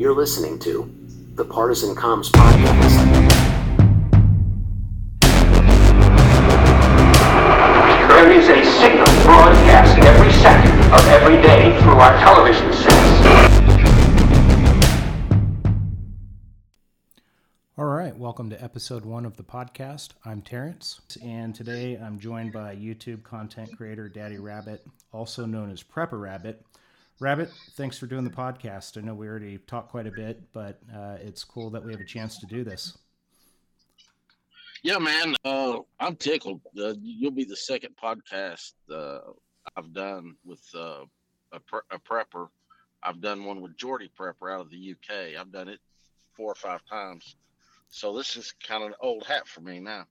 You're listening to the Partisan Comms Podcast. There is a signal broadcast every second of every day through our television sets. All right, welcome to episode one of the podcast. I'm Terrence, and today I'm joined by YouTube content creator Daddy Rabbit, also known as Prepper Rabbit. Rabbit, thanks for doing the podcast. I know we already talked quite a bit, but uh, it's cool that we have a chance to do this. Yeah, man. Uh, I'm tickled. Uh, you'll be the second podcast uh, I've done with uh, a, pre- a prepper. I've done one with Jordy Prepper out of the UK. I've done it four or five times. So this is kind of an old hat for me now.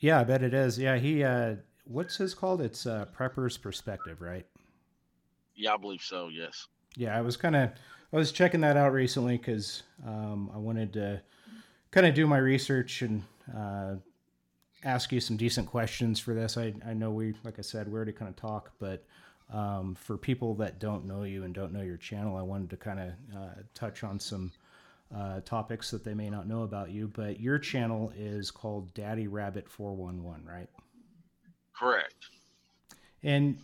Yeah, I bet it is. Yeah, he. Uh, what's his called? It's uh, Prepper's Perspective, right? Yeah, I believe so. Yes. Yeah, I was kind of I was checking that out recently because um, I wanted to kind of do my research and uh, ask you some decent questions for this. I I know we like I said we already kind of talk, but um, for people that don't know you and don't know your channel, I wanted to kind of uh, touch on some uh, topics that they may not know about you. But your channel is called Daddy Rabbit Four One One, right? Correct. And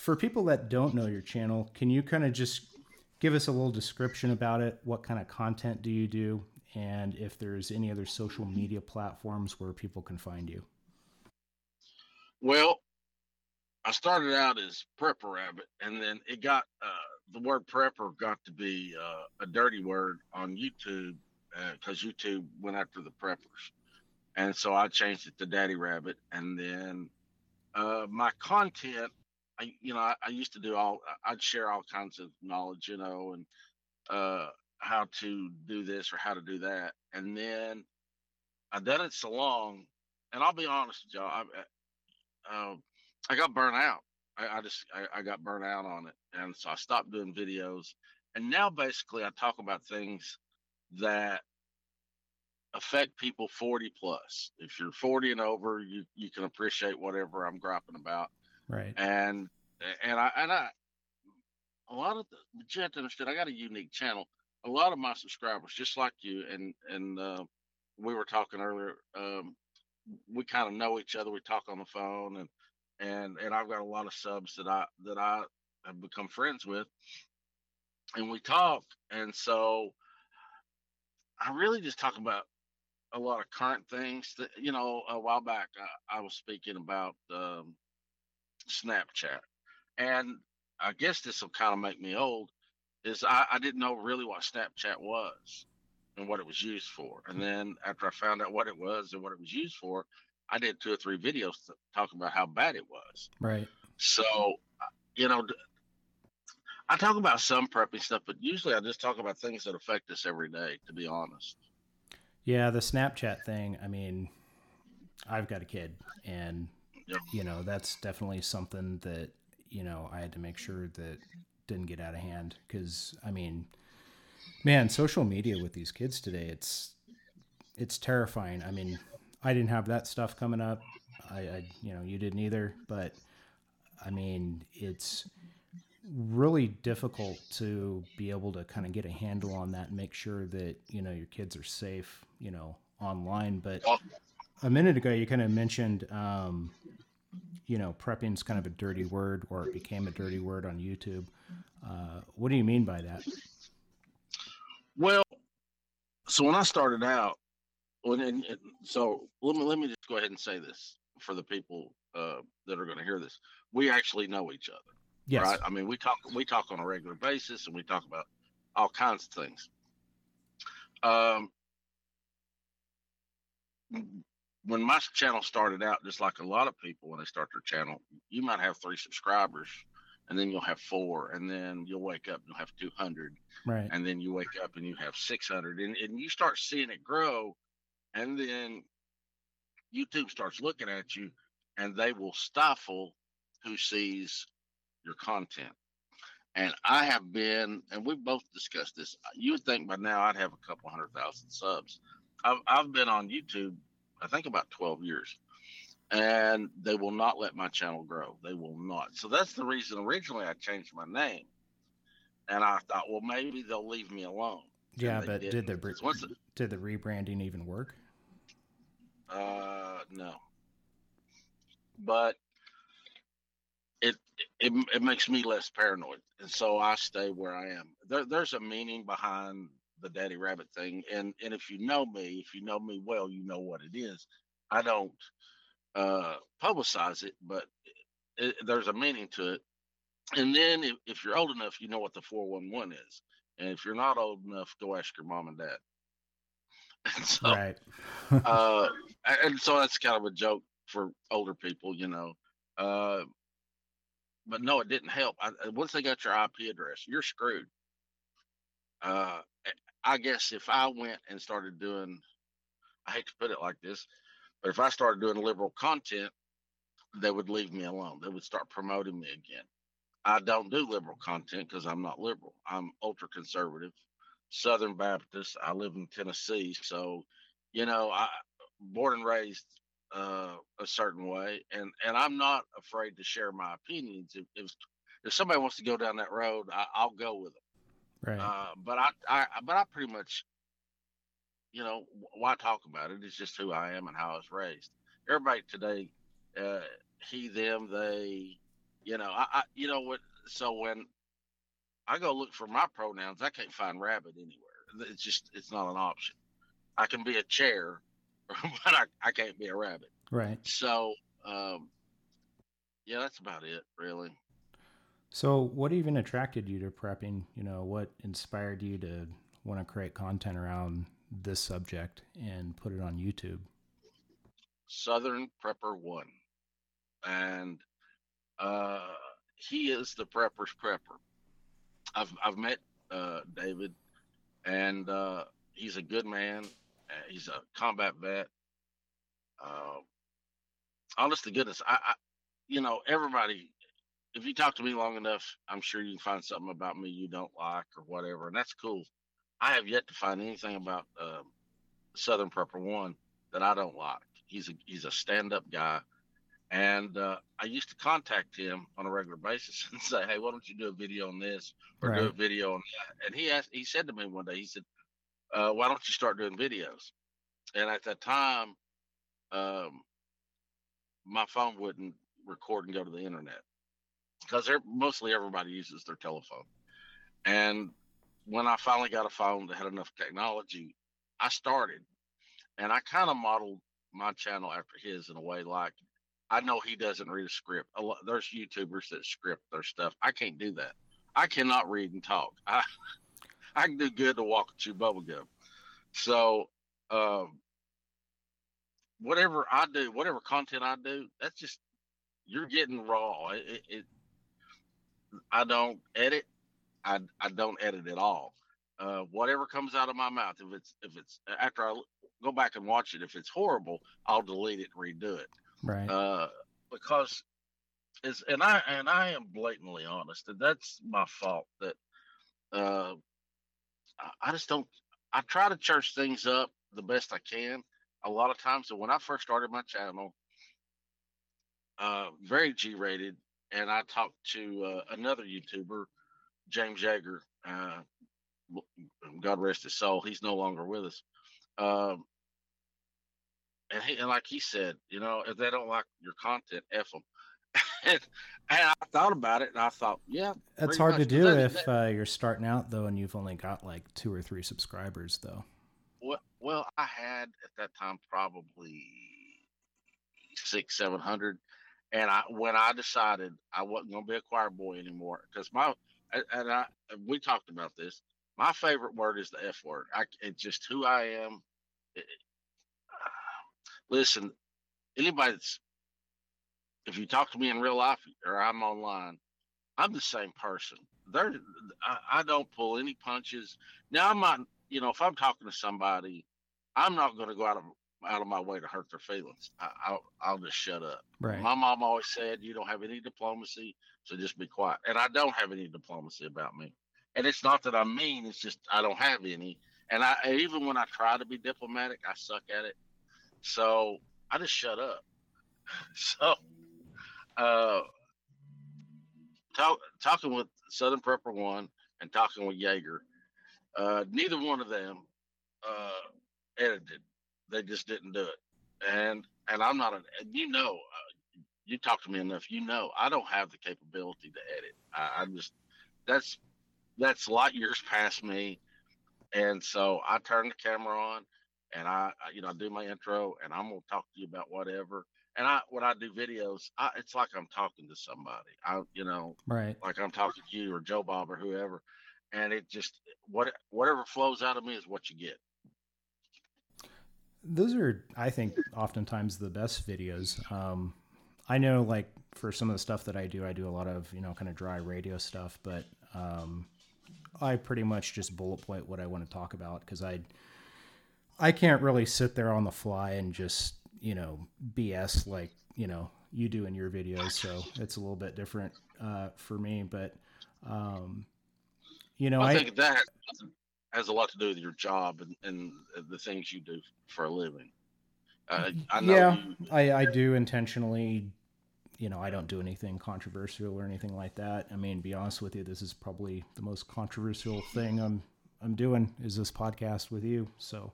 for people that don't know your channel, can you kind of just give us a little description about it? What kind of content do you do? And if there's any other social media platforms where people can find you? Well, I started out as Prepper Rabbit, and then it got uh, the word prepper got to be uh, a dirty word on YouTube because uh, YouTube went after the preppers. And so I changed it to Daddy Rabbit. And then uh, my content, I, you know, I, I, used to do all, I'd share all kinds of knowledge, you know, and uh, how to do this or how to do that. And then I done it so long, and I'll be honest with y'all, I, uh, I got burnt out. I, I just I, I, got burnt out on it, and so I stopped doing videos. And now basically, I talk about things that affect people 40 plus. If you're 40 and over, you you can appreciate whatever I'm griping about. Right. And and I and I a lot of the, you have to understand, I got a unique channel. A lot of my subscribers, just like you, and and uh, we were talking earlier. Um, we kind of know each other. We talk on the phone, and and and I've got a lot of subs that I that I have become friends with, and we talk, and so I really just talk about a lot of current things. That you know, a while back I, I was speaking about um, Snapchat, and I guess this will kind of make me old. Is I, I didn't know really what Snapchat was and what it was used for, and then after I found out what it was and what it was used for, I did two or three videos talking about how bad it was. Right. So, uh, you know, I talk about some prepping stuff, but usually I just talk about things that affect us every day, to be honest. Yeah, the Snapchat thing, I mean, I've got a kid, and, yep. you know, that's definitely something that, you know, I had to make sure that didn't get out of hand. Because, I mean, man, social media with these kids today, it's, it's terrifying. I mean, I didn't have that stuff coming up. I, I, you know, you didn't either. But I mean, it's really difficult to be able to kind of get a handle on that and make sure that you know your kids are safe, you know, online. But a minute ago, you kind of mentioned, um, you know, prepping is kind of a dirty word, or it became a dirty word on YouTube. Uh, what do you mean by that? Well, so when I started out, when and, and so let me let me just go ahead and say this for the people uh, that are going to hear this. We actually know each other. Yes. Right. I mean, we talk we talk on a regular basis, and we talk about all kinds of things. Um, when my channel started out, just like a lot of people when they start their channel, you might have three subscribers, and then you'll have four, and then you'll wake up and you'll have two hundred, right? And then you wake up and you have six hundred, and and you start seeing it grow and then YouTube starts looking at you and they will stifle who sees your content. And I have been, and we've both discussed this. You would think by now I'd have a couple hundred thousand subs. I've, I've been on YouTube, I think about 12 years, and they will not let my channel grow. They will not. So that's the reason originally I changed my name. And I thought, well, maybe they'll leave me alone. Yeah, but did the didn't. br- the- did the rebranding even work? Uh, no. But it, it it makes me less paranoid, and so I stay where I am. There, there's a meaning behind the Daddy Rabbit thing, and and if you know me, if you know me well, you know what it is. I don't uh, publicize it, but it, there's a meaning to it. And then if, if you're old enough, you know what the 411 is. And if you're not old enough, go ask your mom and dad. And so, right. uh, and so that's kind of a joke for older people, you know. Uh, but no, it didn't help. I, I- once they got your IP address, you're screwed. Uh, I guess if I went and started doing, I hate to put it like this, but if I started doing liberal content, they would leave me alone. They would start promoting me again. I don't do liberal content because I'm not liberal. I'm ultra conservative, Southern Baptist. I live in Tennessee, so you know, I born and raised uh, a certain way, and and I'm not afraid to share my opinions. If if, if somebody wants to go down that road, I, I'll go with them. Right. Uh, but I, I, but I pretty much, you know, why talk about it? It's just who I am and how I was raised. Everybody today, uh, he, them, they, you know, I, I, you know what? So when I go look for my pronouns, I can't find rabbit anywhere. It's just, it's not an option. I can be a chair, but I, I can't be a rabbit. right. So, um, yeah, that's about it, really. So, what even attracted you to prepping? You know, what inspired you to want to create content around this subject and put it on YouTube? Southern Prepper One, and uh, he is the prepper's prepper. I've I've met uh, David, and uh, he's a good man. Uh, he's a combat vet. Uh, honest to goodness, I, I, you know, everybody. If you talk to me long enough, I'm sure you can find something about me you don't like or whatever, and that's cool. I have yet to find anything about uh, Southern Prepper One that I don't like. He's a he's a stand up guy, and uh, I used to contact him on a regular basis and say, "Hey, why don't you do a video on this or do a video on that?" And he asked, he said to me one day, he said, uh, "Why don't you start doing videos?" And at that time, um, my phone wouldn't record and go to the internet because they're mostly everybody uses their telephone. And when I finally got a phone that had enough technology, I started and I kind of modeled my channel after his in a way like I know he doesn't read a script. A lot, there's YouTubers that script their stuff. I can't do that. I cannot read and talk. I I can do good to walk and chew bubble gum. So um, whatever I do, whatever content I do, that's just you're getting raw. It, it I don't edit. I I don't edit at all. Uh, whatever comes out of my mouth, if it's if it's after I go back and watch it, if it's horrible, I'll delete it and redo it. Right. Uh, because it's and I and I am blatantly honest, and that's my fault. That uh, I- I just don't. I try to church things up the best I can. A lot of times, so when I first started my channel, uh, very G-rated, and I talked to uh, another YouTuber, James Yeager. Uh, God rest his soul. He's no longer with us. Um, and he and like he said, you know, if they don't like your content, f them. and, and I thought about it, and I thought, yeah, That's hard to do that- if that- uh, you're starting out though, and you've only got like two or three subscribers though. Well, well, I had at that time probably six, seven hundred, and I when I decided I wasn't going to be a choir boy anymore because my and- I we talked about this. My favorite word is the F word. I it's just who I am. Listen, anybody that's if you talk to me in real life or I'm online, I'm the same person. There, I, I don't pull any punches. Now I'm not you know, if I'm talking to somebody, I'm not going to go out of out of my way to hurt their feelings. I, I'll I'll just shut up. Right. My mom always said, "You don't have any diplomacy, so just be quiet." And I don't have any diplomacy about me. And it's not that I'm mean; it's just I don't have any. And I even when I try to be diplomatic, I suck at it. So I just shut up. so, uh, talk, talking with Southern Prepper One and talking with Yeager, Uh, neither one of them uh, edited. They just didn't do it. And and I'm not an. You know, uh, you talk to me enough. You know, I don't have the capability to edit. I, I just that's that's light years past me. And so I turn the camera on, and I, you know I do my intro, and I'm gonna talk to you about whatever. And I when I do videos, I, it's like I'm talking to somebody. I you know Right. like I'm talking to you or Joe Bob or whoever, and it just what whatever flows out of me is what you get. Those are, I think, oftentimes the best videos. Um, I know, like, for some of the stuff that I do, I do a lot of, you know, kind of dry radio stuff, but um, I pretty much just bullet point what I want to talk about because I, I can't really sit there on the fly and just, you know, BS like, you know, you do in your videos. So it's a little bit different uh, for me, but, um, you know, I I, think that has a lot to do with your job and, and the things you do for a living. Uh, I know yeah, you, I, I do intentionally, you know, I don't do anything controversial or anything like that. I mean, be honest with you, this is probably the most controversial thing I'm I'm doing is this podcast with you. So,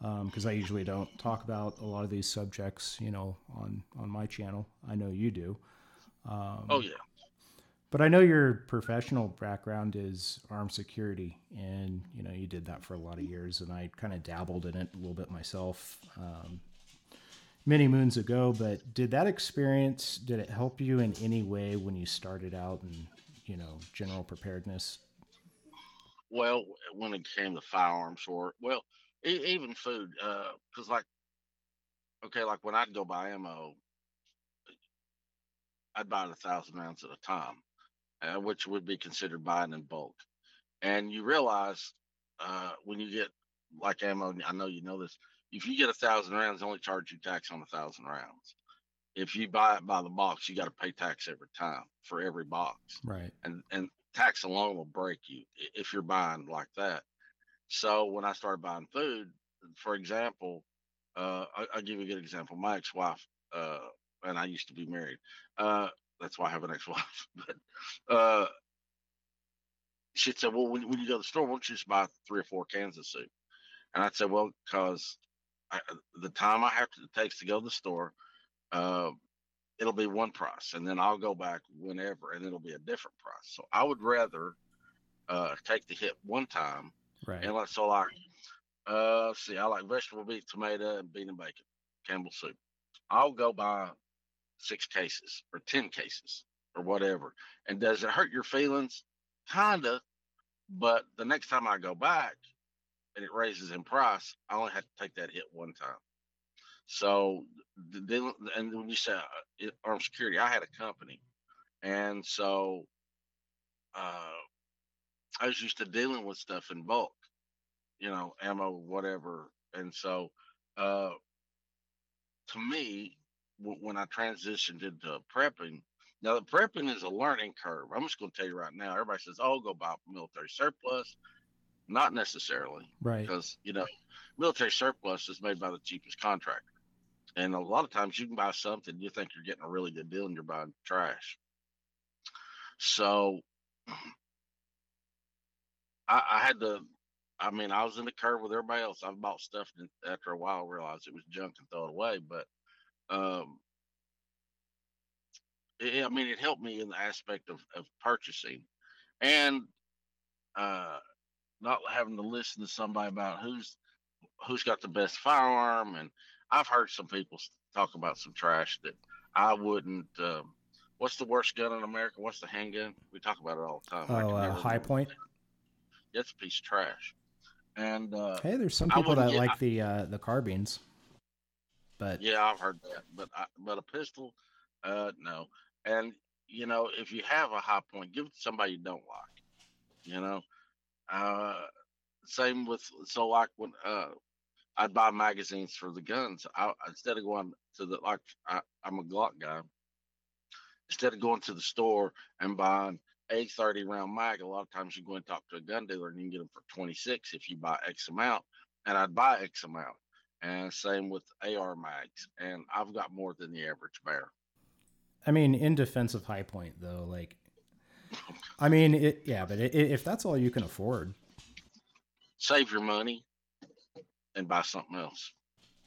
because I usually don't talk about a lot of these subjects, you know, on on my channel. I know you do. Um, oh yeah, but I know your professional background is armed security, and you know you did that for a lot of years, and I kind of dabbled in it a little bit myself um, many moons ago. But did that experience did it help you in any way when you started out in you know general preparedness? well, when it came to firearms or well, e- even food, because like, okay, like when I'd go buy ammo, I'd buy it a thousand rounds at a time, uh, which would be considered buying in bulk. And you realize uh, when you get like ammo, I know you know this. If you get a thousand rounds, they only charge you tax on a thousand rounds. If you buy it by the box, you got to pay tax every time for every box Right. and and tax alone will break you if you're buying like that. So when I started buying food, for example, uh, I, I'll give you a good example. My ex-wife, uh, and I used to be married. Uh, that's why I have an ex-wife. But uh, she'd say, "Well, when, when you go to the store, why don't you just buy three or four cans of soup?" And I'd say, "Well, because the time I have to it takes to go to the store, uh, it'll be one price, and then I'll go back whenever, and it'll be a different price. So I would rather uh, take the hit one time, Right. and like so, like, uh, see, I like vegetable beef, tomato, and bean and bacon, Campbell soup. I'll go buy six cases or ten cases or whatever. And does it hurt your feelings? Kinda, but the next time I go back and it raises in price, I only have to take that hit one time. So then, and when you say uh, armed security, I had a company, and so uh, I was used to dealing with stuff in bulk, you know, ammo, whatever. And so, uh, to me, w- when I transitioned into prepping, now the prepping is a learning curve. I'm just going to tell you right now. Everybody says, "Oh, go buy military surplus." Not necessarily Right. because you know military surplus is made by the cheapest contractor and a lot of times you can buy something you think you're getting a really good deal and you're buying trash so I, I had to i mean i was in the curve with everybody else i've bought stuff and after a while realized it was junk and throw it away but um it, i mean it helped me in the aspect of, of purchasing and uh not having to listen to somebody about who's who's got the best firearm and i've heard some people talk about some trash that i wouldn't um, what's the worst gun in america? What's the handgun? We talk about it all the time Oh, uh, Hi-Point. that's a piece of trash. And uh, Hey, there's some people that get- like the uh, the carbines, but yeah i've heard that but I, but a pistol uh no and you know if you have a high point give it to somebody you don't like you know uh same with so like when uh I'd buy magazines for the guns. I instead of going to the like I, I'm a Glock guy. Instead of going to the store and buying a 30 round mag, a lot of times you go and talk to a gun dealer and you can get them for 26 if you buy X amount. And I'd buy X amount. And same with AR mags. And I've got more than the average bear. I mean, in defense of Hi-Point, though, like, I mean, it, yeah, but i i if that's all you can afford, save your money and buy something else.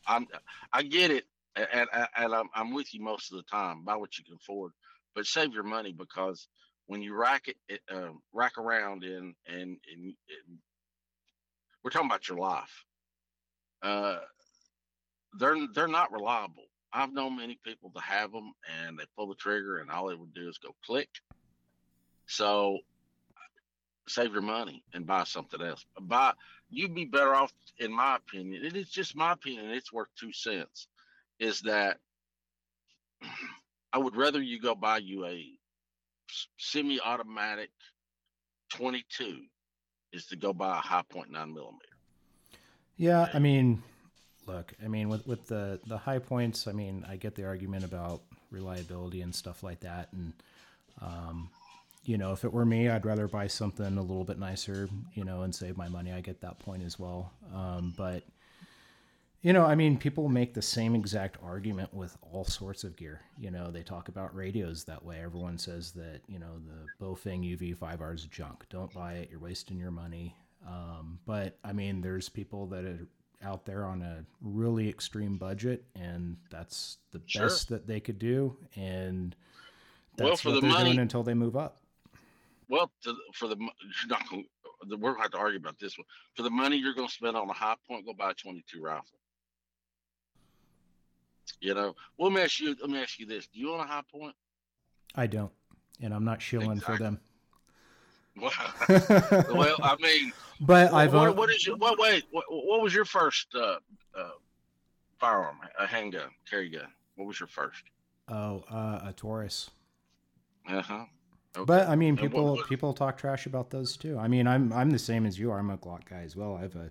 I'm I get it, and, and, and I'm, I'm with you most of the time. Buy what you can afford, but save your money because when you rack it, it uh, rack around in and, and, and we're talking about your life. Uh, they're they're not reliable. I've known many people to have them and they pull the trigger and all they would do is go click. So save your money and buy something else. Buy you'd be better off, in my opinion. It is just my opinion. It's worth two cents. Is that I would rather you go buy you a semi-automatic 22 is to go buy a Hi-Point nine millimeter. Yeah, I mean, look, I mean, with with the the Hi-Points, I mean, I get the argument about reliability and stuff like that, and um, you know, if it were me, I'd rather buy something a little bit nicer, you know, and save my money. I get that point as well, um, but you know, I mean, people make the same exact argument with all sorts of gear. You know, they talk about radios that way. Everyone says that, you know, the Baofeng UV5R is junk. Don't buy it. You're wasting your money. Um, but I mean, there's people that are out there on a really extreme budget, and that's the Sure. best that they could do. And Well, that's for what the they're money- doing until they move up. Well, to, for the not we're going to have to argue about this one. For the money you're going to spend on a high point, go buy a 22 rifle. You know, well, let me ask you. Let me ask you this: Do you own a high point? I don't, and I'm not shilling Exactly. for them. Well, well, I mean, but what, I've what, owned- what is your? What wait? What, what was your first uh, uh, firearm? A handgun, carry gun. What was your first? oh uh, a Taurus. Uh huh. But I mean, And what- people what- people talk trash about those too. I mean, I'm I'm the same as you are. I'm a Glock guy as well. I have a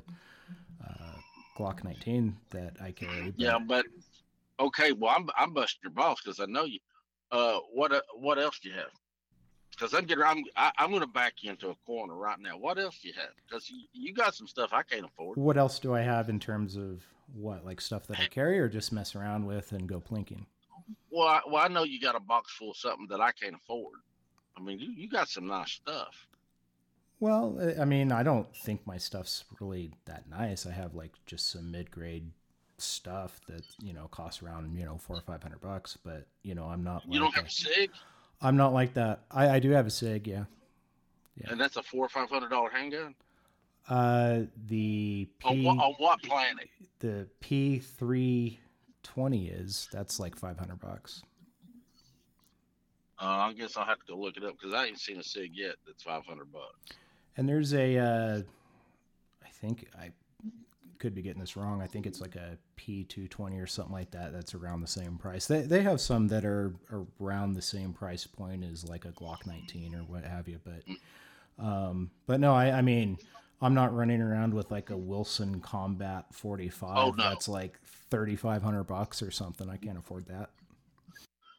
uh, Glock 19 that I carry. But Yeah, but okay. Well, I'm I'm busting your balls because I know you. Uh, what uh, what else do you have? Because I'm getting I'm I, I'm going to back you into a corner right now. What else do you have? Because you, you got some stuff I can't afford. What else do I have in terms of what like stuff that I carry or just mess around with and go plinking? Well, I, well, I know you got a box full of something that I can't afford. I mean, you, you got some nice stuff. Well, I- I mean, I don't think my stuff's really that nice. I have like just some mid grade stuff that you know costs around you know four or five hundred bucks. But you know, I'm not. You like don't have a sig, I'm not like that. I, I do have a Sig, yeah. Yeah. and that's a four or five hundred dollar handgun. Uh, the On what, on what planet? the P three twenty is that's like five hundred bucks. Uh, I guess I'll have to go look it up because I ain't seen a sig yet. That's five hundred bucks. And there's a, uh, I think I could be getting this wrong. I think it's like a P two twenty or something like that. That's around the same price. They they have some that are around the same price point as like a Glock nineteen or what have you. But um, but no, I I mean. I'm not running around with like a Wilson Combat 45 Oh, no. that's like 3500 bucks or something. I can't afford that.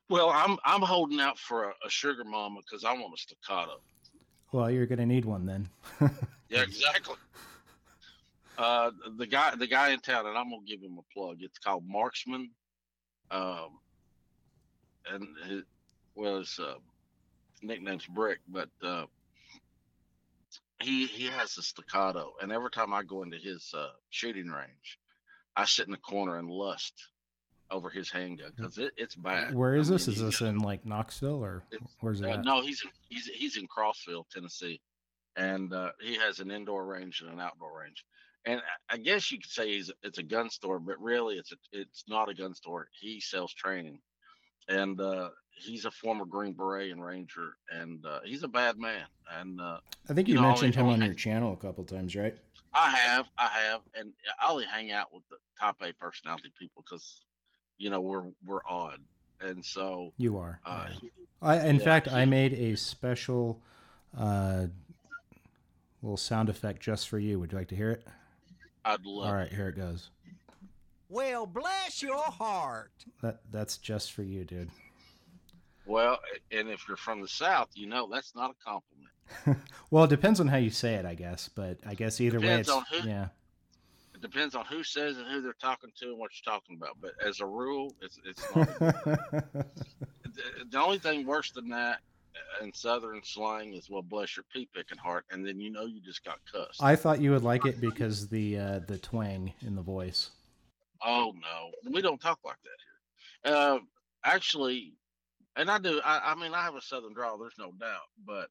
Well, I'm I'm holding out for a, a sugar mama because I want a staccato. Well, you're going to need one then. Yeah, exactly. Uh, the guy, the guy in town, and I'm gonna give him a plug. It's called Marksman, um, and his, well, his uh, nickname's Brick, but uh, he he has a staccato, and every time I go into his uh, shooting range, I sit in the corner and lust over his handgun because it, it's bad. Where is I this? mean, Is this in like Knoxville or where's it uh, no, he's he's he's in Crossville, Tennessee, and uh, he has an indoor range and an outdoor range. And I- guess you could say he's it's a gun store, but really it's a, it's not a gun store. He sells training, and uh, he's a former Green Beret and Ranger, and uh, he's a bad man. And uh, I think you you know, mentioned him on your channel a couple times, right? I have, I have, and I only hang out with the top A personality people because, you know, we're we're odd, and so You are. uh, yeah. I, in yeah, fact, I made a special uh, little sound effect just for you. Would you like to hear it? I'd love. All right, here it goes. Well, bless your heart. That that's just for you, dude. Well, and if you're from the South, you know that's not a compliment. Well, it depends on how you say it, I guess. But I guess either way, it's on who. yeah. It depends on who says it and who they're talking to and what you're talking about. But as a rule, it's it's not. the, the only thing worse than that, and Southern slang is well, bless your pea picking heart, and then you know you just got cussed. I thought you would like it because the uh, the twang in the voice. oh no, we don't talk like that here. Uh, actually, and I do. I, I mean, I have a Southern drawl. There's no doubt, but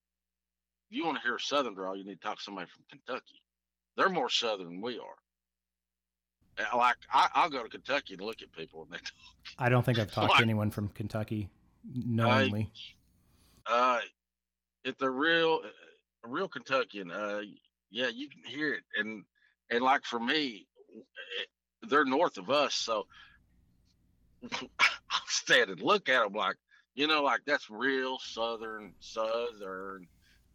if you want to hear a Southern drawl, you need to talk to somebody from Kentucky. They're more Southern than we are. Like I, I'll go to Kentucky and look at people, and they talk. I don't think I've talked What? to anyone from Kentucky knowingly. Uh, if they're real, a real Kentuckian, uh, yeah, you can hear it, and and like for me, eh, they're north of us, so I'll stand and look at them like, you know, like that's real southern southern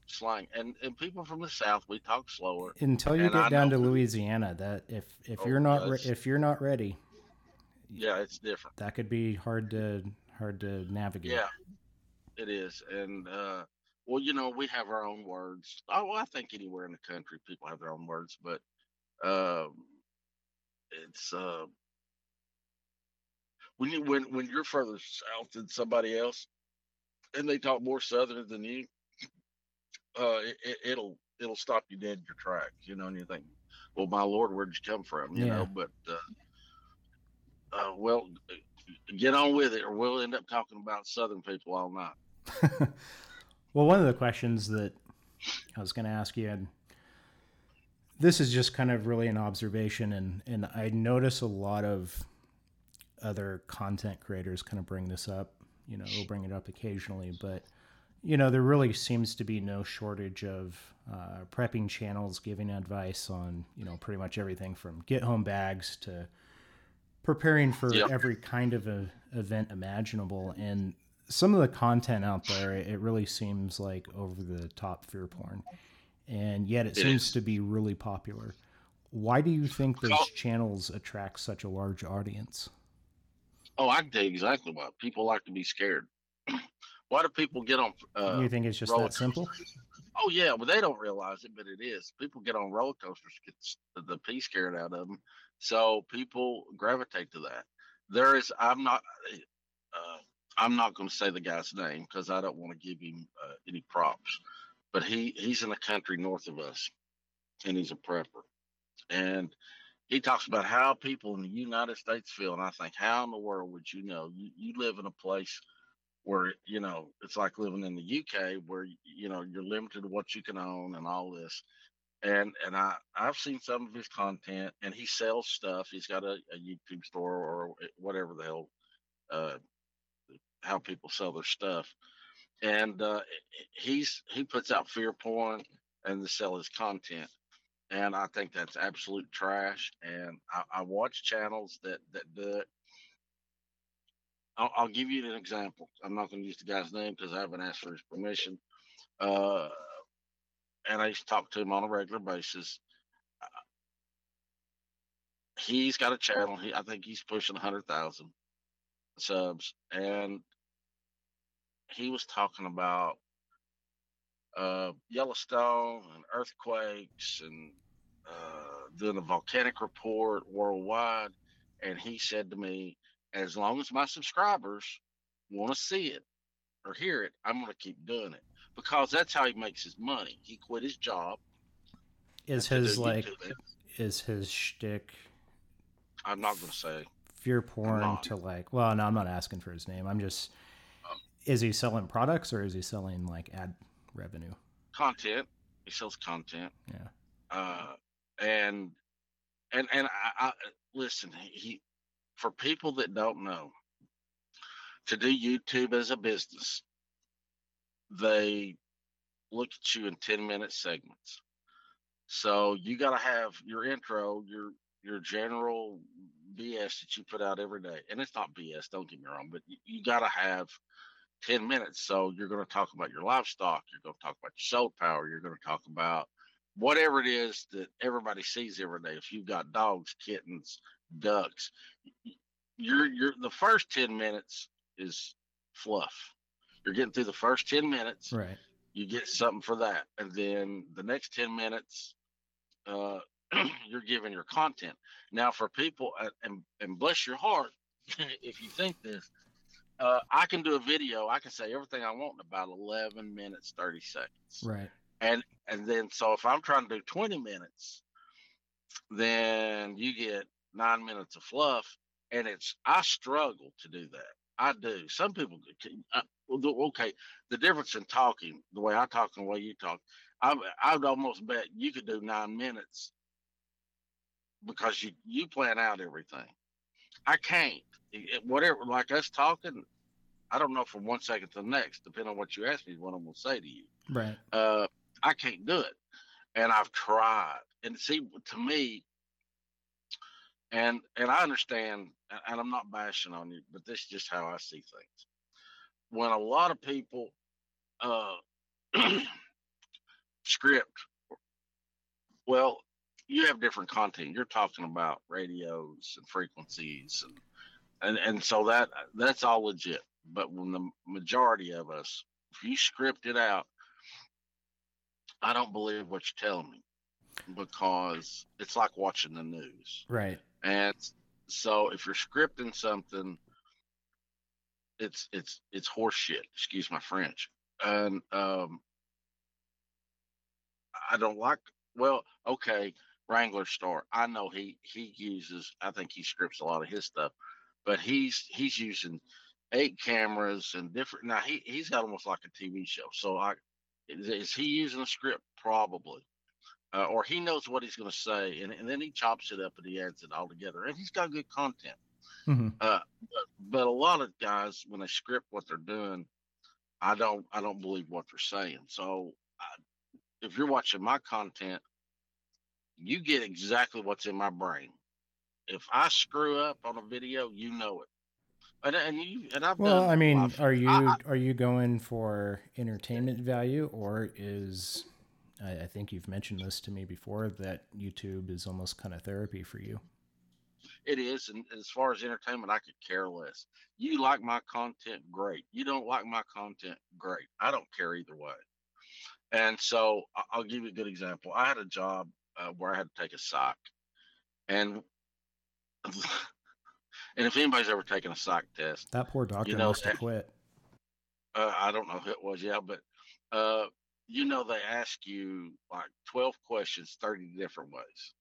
slang, and and people from the south we talk slower. Until you And I get down to Louisiana, that if if Oh, you're not re- if you're not ready, Yeah, it's different. that could be hard to hard to navigate. Yeah, it is. And uh well, you know, we have our own words. Oh, well, I think anywhere in the country people have their own words, but um it's uh when you when when you're further south than somebody else and they talk more southern than you, uh it, it, it'll it'll stop you dead in your tracks, you know, and you think, Well, my lord, where'd you come from? You Yeah. know, but uh uh, well, get on with it, or we'll end up talking about Southern people all night. well, one of the questions that I was going to ask you, and this is just kind of really an observation, and and I notice a lot of other content creators kind of bring this up. You know, we'll bring it up occasionally, but you know, there really seems to be no shortage of uh, prepping channels giving advice on you know pretty much everything from get home bags to preparing for Yep. every kind of a event imaginable and some of the content out there it really seems like over the top fear porn and yet it, It seems is. to be really popular why do you think those channels attract such a large audience Oh, I can tell you exactly why. People like to be scared. why do people get on? Uh, you think it's just that simple coasters? Oh yeah, well they don't realize it, but it is. People get on roller coasters, get the pee scared out of them, so people gravitate to that. There is. I'm not. Uh, I'm not going to say the guy's name because I don't want to give him uh, any props, but he he's in a country north of us, and he's a prepper, and he talks about how people in the United States feel, and I think, how in the world would you know? You you live in a place where you know it's like living in the UK, where you know you're limited to what you can own and all this. And and I I've seen some of his content, and he sells stuff. He's got a, a YouTube store or whatever the hell, uh, how people sell their stuff. And uh, he's he puts out fear porn and to sell his content and I think that's absolute trash. And I, I watch channels that that do it. I'll, I'll give you an example. I'm not going to use the guy's name because I haven't asked for his permission. Uh, and I used to talk to him on a regular basis. Uh, He's got a channel. He, I think he's pushing hundred thousand subs, and he was talking about uh, Yellowstone and earthquakes and uh, doing a volcanic report worldwide. And he said to me, as long as my subscribers want to see it or hear it, I'm going to keep doing it because that's how he makes his money. He quit his job. is his like is his shtick I'm not going to say. Fear porn to like well no i'm not asking for his name i'm just Um, is he selling products or is he selling like ad revenue content. He sells content. yeah uh, and and and I, I listen. He for people that don't know, to do YouTube as a business, they look at you in ten minute segments. So you got to have your intro, your your general BS that you put out every day, and it's not BS. Don't get me wrong, but you, you got to have 10 minutes. So you're going to talk about your livestock. You're going to talk about your soul power. You're going to talk about whatever it is that everybody sees every day. If you've got dogs, kittens, ducks, you're, you're the first 10 minutes is fluff. You're getting through the first 10 minutes. right You get something for that. And then the next 10 minutes, uh, you're giving your content. Now, for people, uh, and, and bless your heart, if you think this, uh, I can do a video. I can say everything I want in about 11 minutes, 30 seconds. Right. And and then so if I'm trying to do 20 minutes, then you get nine minutes of fluff, and it's I struggle to do that. I do. Some people. Uh, okay, the difference in talking, the way I talk and the way you talk, I I'd almost bet you could do nine minutes because you you plan out everything. I can't. It, whatever, like us talking, I don't know from one second to the next, depending on what you ask me, what I'm gonna say to you. Right. Uh, I can't do it, and I've tried. And see, to me, and and I understand, and I'm not bashing on you, but this is just how I see things. When a lot of people uh, script, well, you have different content. You're talking about radios and frequencies, and and and so that that's all legit. But when the majority of us, if you script it out, I don't believe what you're telling me because it's like watching the news. Right. And so if you're scripting something, it's it's it's horseshit. Excuse my French. And um, I don't like. Well, okay, Wranglerstar. I know he he uses. I think he scripts a lot of his stuff, but he's he's using eight cameras and different. Now he he's got almost like a TV show. So I is, is he using a script? Probably uh, or he knows what he's going to say, and, and then he chops it up and he adds it all together, and he's got good content. Mm-hmm. Uh, but, but a lot of guys, when they script what they're doing, I don't, I don't believe what they're saying. So, I, if you're watching my content, you get exactly what's in my brain. If I screw up on a video, you know it. And, and you and I've well, done. I mean, I've- are you I- I- are you going for entertainment value, or is I, I think you've mentioned this to me before that YouTube is almost kind of therapy for you. It is, and as far as entertainment, I could care less. You like my content, great. You don't like my content, great. I don't care either way. And so I'll give you a good example. I had a job uh, where I had to take a psych, and and if anybody's ever taken a psych test, That poor doctor know, must have quit. uh, I don't know who it was, yeah, but uh, you know they ask you like twelve questions, thirty different ways,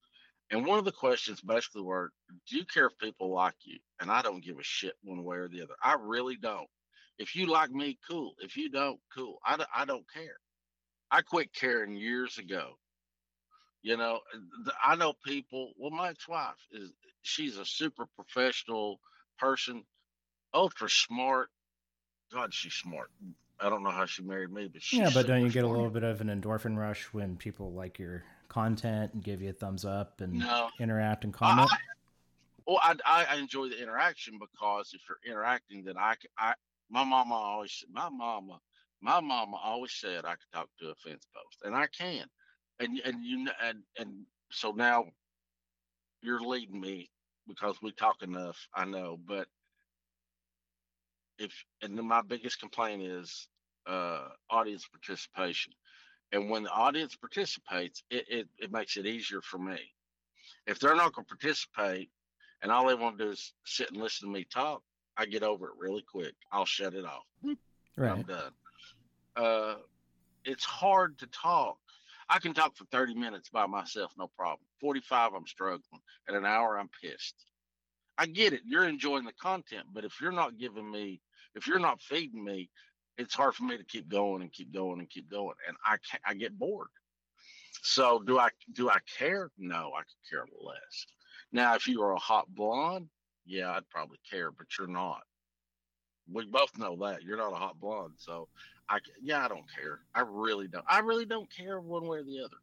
and one of the questions basically were, "Do you care if people like you?" And I don't give a shit one way or the other. I really don't. If you like me, cool. If you don't, cool. I, I don't care. I quit caring years ago. You know, I know people. Well, my ex-wife is she's a super professional person, ultra smart. God, she's smart. I don't know how she married me, but she's Yeah, but don't you get a little bit of an endorphin rush when people like your content and give you a thumbs up and No. interact and comment? I- well, I, I I enjoy the interaction because if you're interacting, then I, my mama always my mama my mama always said I could talk to a fence post, and I can, and and you and and so now you're leading me because we talk enough. I know, but if and then my biggest complaint is uh audience participation, and when the audience participates, it it, it makes it easier for me. If they're not going to participate and all they want to do is sit and listen to me talk, I get over it really quick. I'll shut it off. I'm done. Uh, it's hard to talk. I can talk for 30 minutes by myself, no problem. 45, I'm struggling. At an hour, I'm pissed. I get it. You're enjoying the content, but if you're not giving me, if you're not feeding me, it's hard for me to keep going and keep going and keep going. And I can't, I get bored. So do I do I care? No, I could care less. Now, if you are a hot blonde, yeah, I'd probably care, but you're not. We both know that you're not a hot blonde, so I yeah, I don't care. I really don't. I really don't care one way or the other.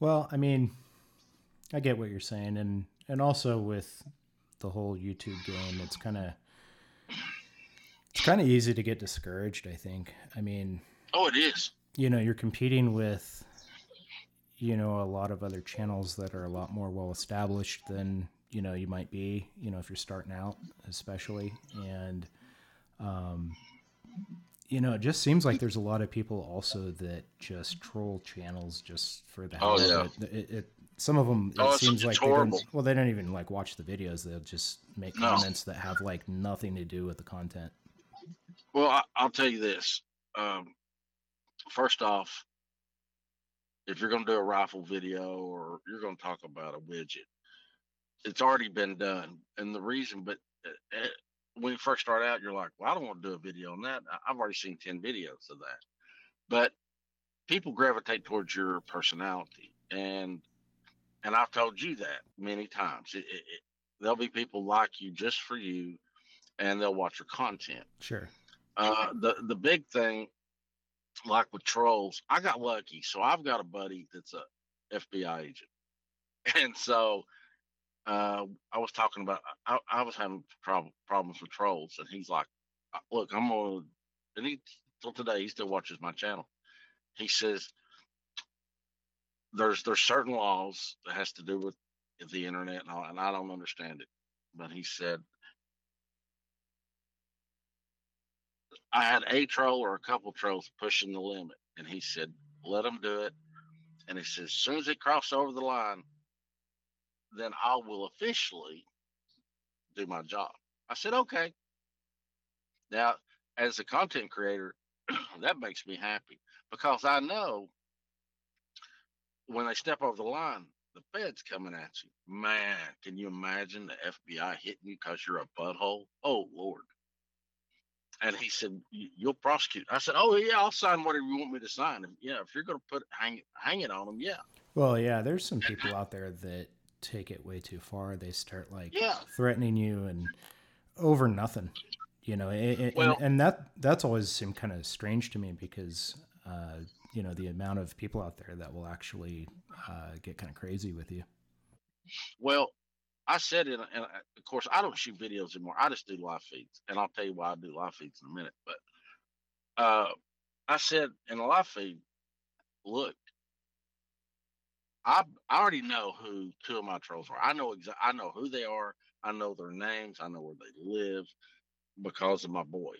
Well, I mean, I get what you're saying, and and also with the whole YouTube game, it's kind of it's kind of easy to get discouraged. I think. I mean, Oh, it is. you know, you're competing with you know a lot of other channels that are a lot more well established than you know you might be. You know, if you're starting out, especially, and um, you know, it just seems like there's a lot of people also that just troll channels just for the hell Oh, of yeah. it. It, it. some of them it Oh, it's- seems like they horrible. don't, well they don't even like watch the videos they'll just make No. comments that have like nothing to do with the content Well, I, I'll tell you this. Um, first off, if you're going to do a rifle video or you're going to talk about a widget, it's already been done. And the reason, but uh, uh, when you first start out, you're like, well, I don't want to do a video on that. I've already seen 10 videos of that. But people gravitate towards your personality. And and I've told you that many times. It, it, it, there'll be people like you just for you, and they'll watch your content. sure Uh, the the big thing, like with trolls, I got lucky. So I've got a buddy that's a FBI agent, and so uh, I was talking about I, I was having prob- problems with trolls, and he's like, "Uh, "Look, I'm gonna," and he till today he still watches my channel. He says, "There's there's certain laws that has to do with the internet, and, all, and I don't understand it." But he said I had a troll or a couple trolls pushing the limit, and he said, "Let them do it." And he says, "As soon as they cross over the line, then I will officially do my job." I said, "Okay." Now, as a content creator, that makes me happy because I know when they step over the line, the Fed's coming at you. Man, can you imagine the FBI hitting you because you're a butthole? Oh Lord. And he said, "You- "You'll prosecute." I said, "Oh yeah, I'll sign whatever you want me to sign. If, yeah, if you're going to put hang hang it on them, yeah, well yeah there's some people out there that take it way too far they start like Yeah. threatening you and over nothing you know it, it- Well- and, and that that's always seemed kind of strange to me because uh, you know the amount of people out there that will actually uh, get kind of crazy with you Well, I said it, and of course, I don't shoot videos anymore. I just do live feeds, and I'll tell you why I do live feeds in a minute. But uh, I said in a live feed, look, I already know who two of my trolls are. I know exa- I know who they are. I know their names. I know where they live because of my boy.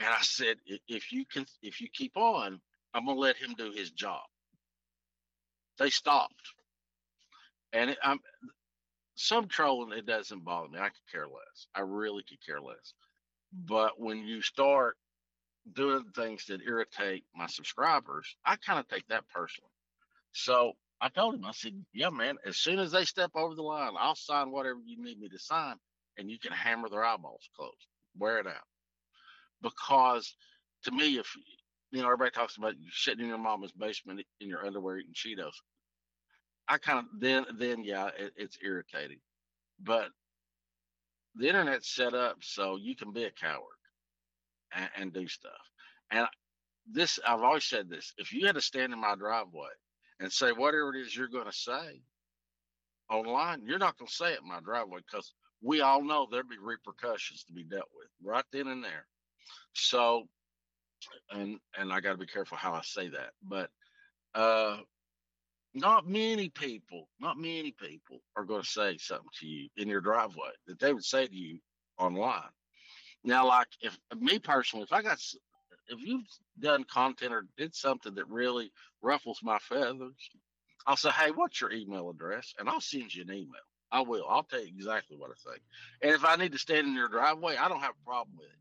And I said, if you can, if you keep on, I'm gonna let him do his job. They stopped, and it, I'm some trolling. It doesn't bother me. I could care less. I really could care less. But when you start doing things that irritate my subscribers, I kind of take that personally. So I told him, I said, "Yeah, man. As soon as they step over the line, I'll sign whatever you need me to sign, and you can hammer their eyeballs closed, wear it out." Because to me, if you know, everybody talks about you sitting in your mama's basement in your underwear eating Cheetos. I kind of then then yeah, it, it's irritating, but the internet's set up so you can be a coward and, and do stuff. And this I've always said this: if you had to stand in my driveway and say whatever it is you're going to say online, you're not going to say it in my driveway because we all know there'd be repercussions to be dealt with right then and there. So, and and I got to be careful how I say that, but uh not many people, not many people are going to say something to you in your driveway that they would say to you online. Now, like if me personally, if I got, if you've done content or did something that really ruffles my feathers, I'll say, hey, what's your email address? And I'll send you an email. I will. I'll tell you exactly what I think. And if I need to stand in your driveway, I don't have a problem with it.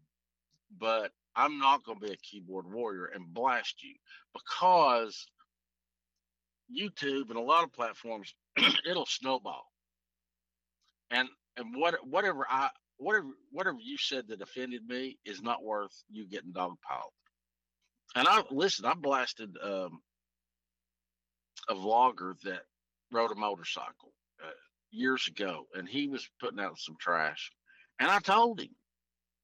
But I'm not going to be a keyboard warrior and blast you because YouTube and a lot of platforms, it'll snowball. And and what whatever I whatever whatever you said that offended me is not worth you getting dogpiled. And I listen, I blasted um, a vlogger that rode a motorcycle uh, years ago, and he was putting out some trash, and I told him,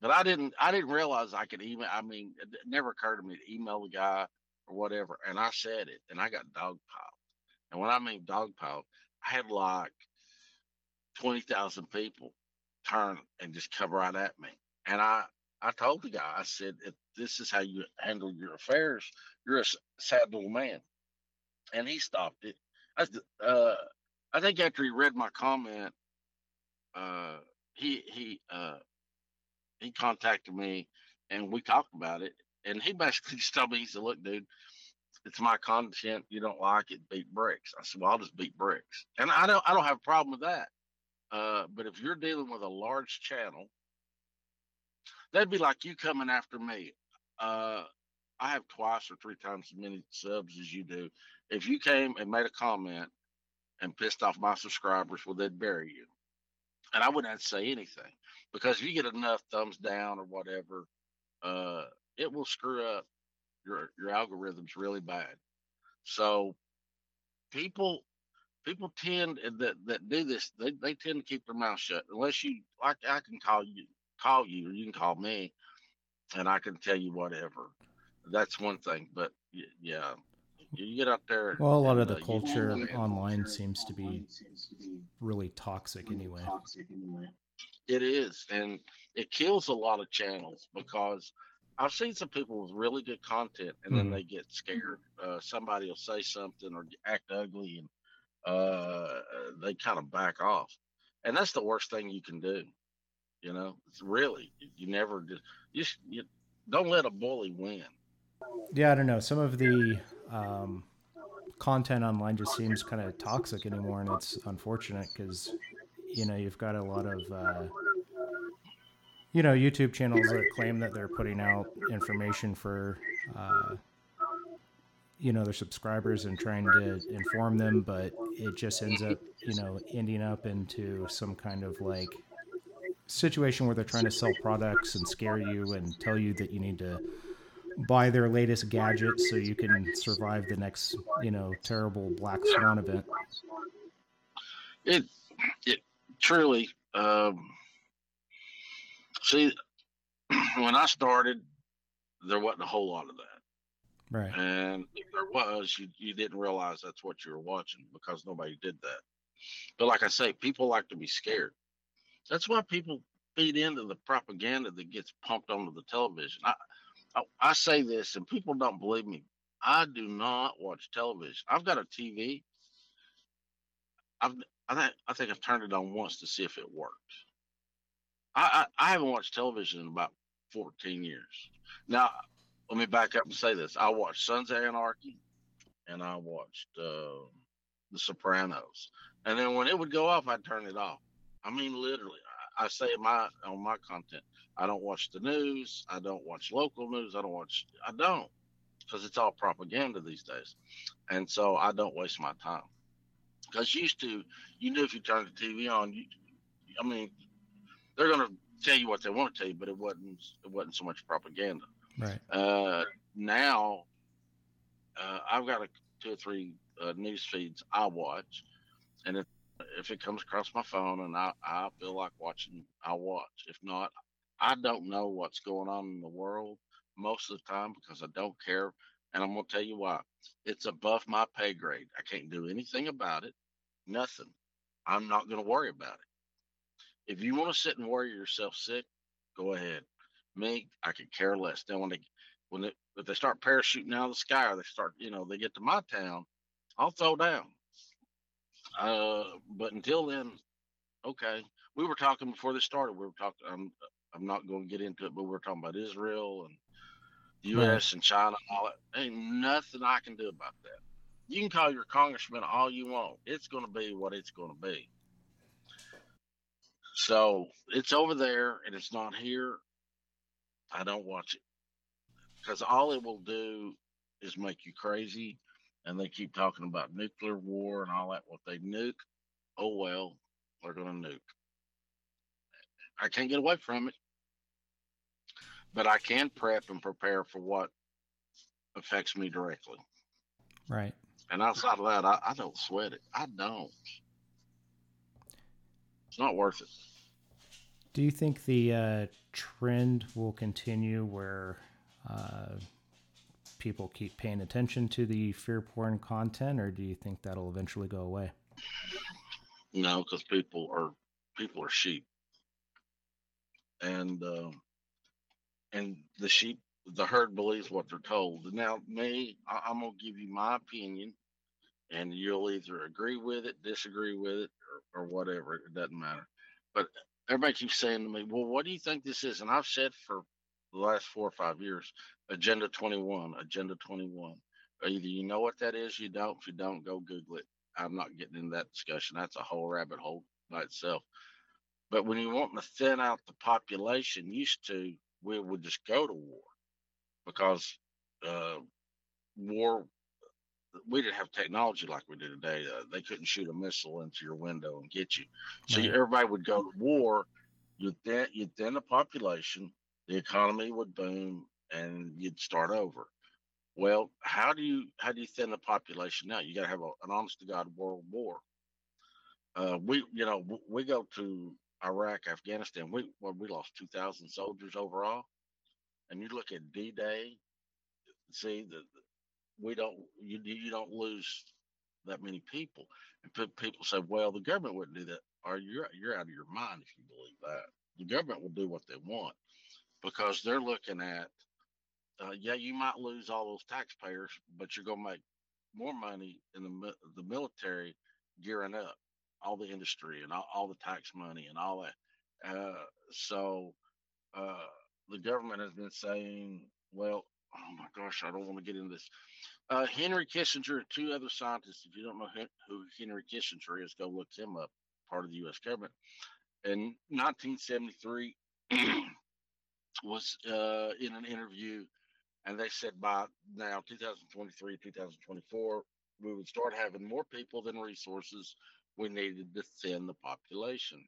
but I didn't I didn't realize I could email. I mean, it never occurred to me to email the guy or whatever, and I said it, and I got dogpiled. And when I mean dogpiled, I had like 20,000 people turn and just come right at me. And I, I told the guy, I said, if this is how you handle your affairs, you're a sad little man. And he stopped it. I, uh, I think after he read my comment, uh, he, he, uh, he contacted me and we talked about it. And he basically just told me, he said, look, dude, it's my content. You don't like it, beat bricks. I said, well, I'll just beat bricks, and I don't I don't have a problem with that. Uh, but if you're dealing with a large channel, that'd be like you coming after me. Uh, I have twice or three times as many subs as you do. If you came and made a comment and pissed off my subscribers, well, they'd bury you. And I wouldn't say anything because if you get enough thumbs down or whatever, uh, it will screw up your your algorithms really bad. So people people tend that that do this they, they tend to keep their mouth shut unless you like I can call you call you or you can call me and I can tell you whatever. That's one thing, but yeah, you get out there. Well, a lot of the uh, culture online seems to be really toxic anyway. Toxic anyway. It is, and it kills a lot of channels because I've seen some people with really good content, and mm then they get scared. Uh, somebody will say something or act ugly, and uh, they kind of back off, and that's the worst thing you can do. You know, it's really you never just you, you don't let a bully win. Yeah, I don't know. Some of the um, content online just seems kind of toxic anymore, and it's unfortunate because you know you've got a lot of uh, you know YouTube channels that claim that they're putting out information for uh, you know their subscribers and trying to inform them, but it just ends up you know ending up into some kind of like situation where they're trying to sell products and scare you and tell you that you need to buy their latest gadget so you can survive the next, you know, terrible black swan event. It it truly um see when I started there wasn't a whole lot of that. Right. And if there was, you, you didn't realize that's what you were watching because nobody did that. But like I say, people like to be scared. That's why people feed into the propaganda that gets pumped onto the television. I, I, I say this, and people don't believe me. I do not watch television. I've got a TV. I've I think I think I've turned it on once to see if it worked. I, I, I haven't watched television in about 14 years. Now, let me back up and say this. I watched Sons of Anarchy and I watched uh, The Sopranos. And then when it would go off, I'd turn it off. I mean, literally, I, I say my on my content, I don't watch the news. I don't watch local news. I don't watch. I don't because it's all propaganda these days, and so I don't waste my time. Because used to, you knew if you turned the TV on, you, I mean, they're going to tell you what they want to tell you, but it wasn't. It wasn't so much propaganda. Right. Uh, now, uh, I've got a, two or three uh, news feeds I watch, and if if it comes across my phone and I, I feel like watching, I'll watch. If not, I don't know what's going on in the world most of the time because I don't care. And I'm going to tell you why. It's above my pay grade. I can't do anything about it. Nothing. I'm not going to worry about it. If you want to sit and worry yourself sick, go ahead. Me, I could care less. Then when they when they, if they start parachuting out of the sky or they start, you know, they get to my town, I'll throw down. Uh, but until then, okay. We were talking before this started. We were talking. I'm I'm not going to get into it, but we're talking about Israel and the U.S. Right. and China and all that. Ain't nothing I can do about that. You can call your congressman all you want. It's going to be what it's going to be. So it's over there and it's not here. I don't watch it because all it will do is make you crazy. And they keep talking about nuclear war and all that. What they nuke, oh well, they're going to nuke. I can't get away from it but I can prep and prepare for what affects me directly. Right. And outside of that, I, I don't sweat it. I don't. It's not worth it. Do you think the uh, trend will continue where uh, people keep paying attention to the fear porn content, or do you think that'll eventually go away? No, because people are people are sheep, and uh, and the sheep, the herd believes what they're told. Now, me, I, am gonna give you my opinion, and you'll either agree with it, disagree with it, or, or whatever. It doesn't matter. But everybody keeps saying to me, "Well, what do you think this is?" And I've said for the last four or five years, Agenda 21, Agenda 21, Either you know what that is, you don't. If you don't, go Google it. I'm not getting into that discussion. That's a whole rabbit hole by itself. But when you want to thin out the population, used to we would just go to war because uh, war. We didn't have technology like we do today. Uh, they couldn't shoot a missile into your window and get you. So everybody would go to war. You'd thin, you'd thin the population. The economy would boom, and you'd start over. Well, how do you how do you thin the population now? You got to have a, an honest to god world war. Uh, we you know w- we go to Iraq, Afghanistan. We well, we lost two thousand soldiers overall, and you look at D Day. See that we don't you you don't lose that many people, and pe- people say, well, the government wouldn't do that. Or you're you're out of your mind if you believe that. The government will do what they want because they're looking at uh, yeah, you might lose all those taxpayers, but you're going to make more money in the the military gearing up, all the industry and all, all the tax money and all that. Uh, so uh, the government has been saying, well, oh my gosh, I don't want to get into this. Uh, Henry Kissinger and two other scientists, if you don't know who who Henry Kissinger is, go look him up, part of the U.S. government. In 1973, was uh, in an interview and they said by now 2023 2024 we would start having more people than resources we needed to thin the population.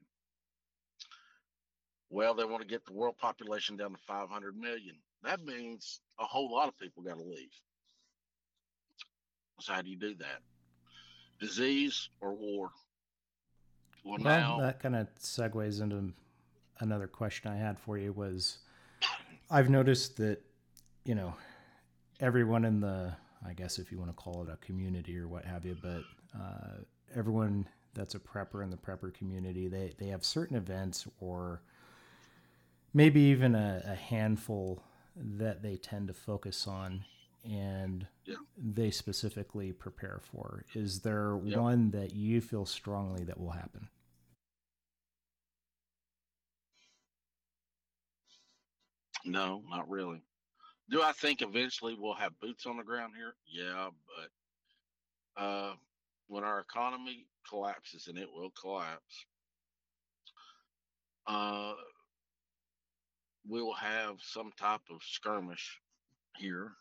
Well they want to get the world population down to 500 million. That means a whole lot of people got to leave. So how do you do that? Disease or war? Well, Well, now that kind of segues into another question I had for you was I've noticed that, you know, everyone in the, I guess if you want to call it a community or what have you, but uh, everyone that's a prepper in the prepper community, they, they have certain events or maybe even a, a handful that they tend to focus on and Yeah. they specifically prepare for. Is there Yeah. one that you feel strongly that will happen? No, not really. Do I think eventually we'll have boots on the ground here? Yeah, but uh, when our economy collapses, and it will collapse, uh, we will have some type of skirmish here.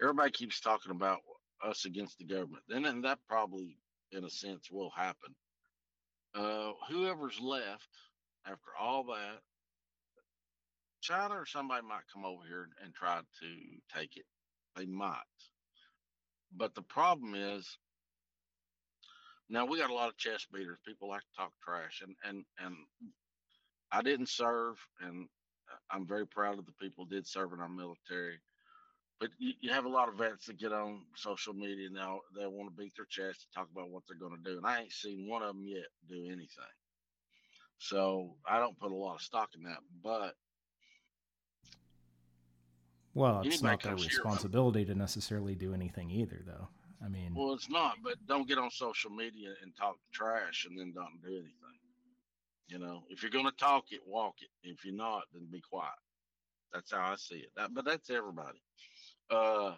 Everybody keeps talking about us against the government. Then, and that probably, in a sense, will happen. Uh, whoever's left after all that China or somebody might come over here and try to take it. They might. But the problem is now we got a lot of chest beaters. People like to talk trash and and and I didn't serve and uh, I'm very proud of the people did serve in our military. But you, you have a lot of vets that get on social media now. They want to beat their chest and talk about what they're going to do. And I ain't seen one of them yet do anything. So I don't put a lot of stock in that. But Well, it's Anybody not their responsibility to necessarily do anything either, though. I mean, Well, it's not, but don't get on social media and talk trash and then don't do anything. You know, if you're going to talk it, walk it. If you're not, then be quiet. That's how I see it. That, but that's everybody. Uh,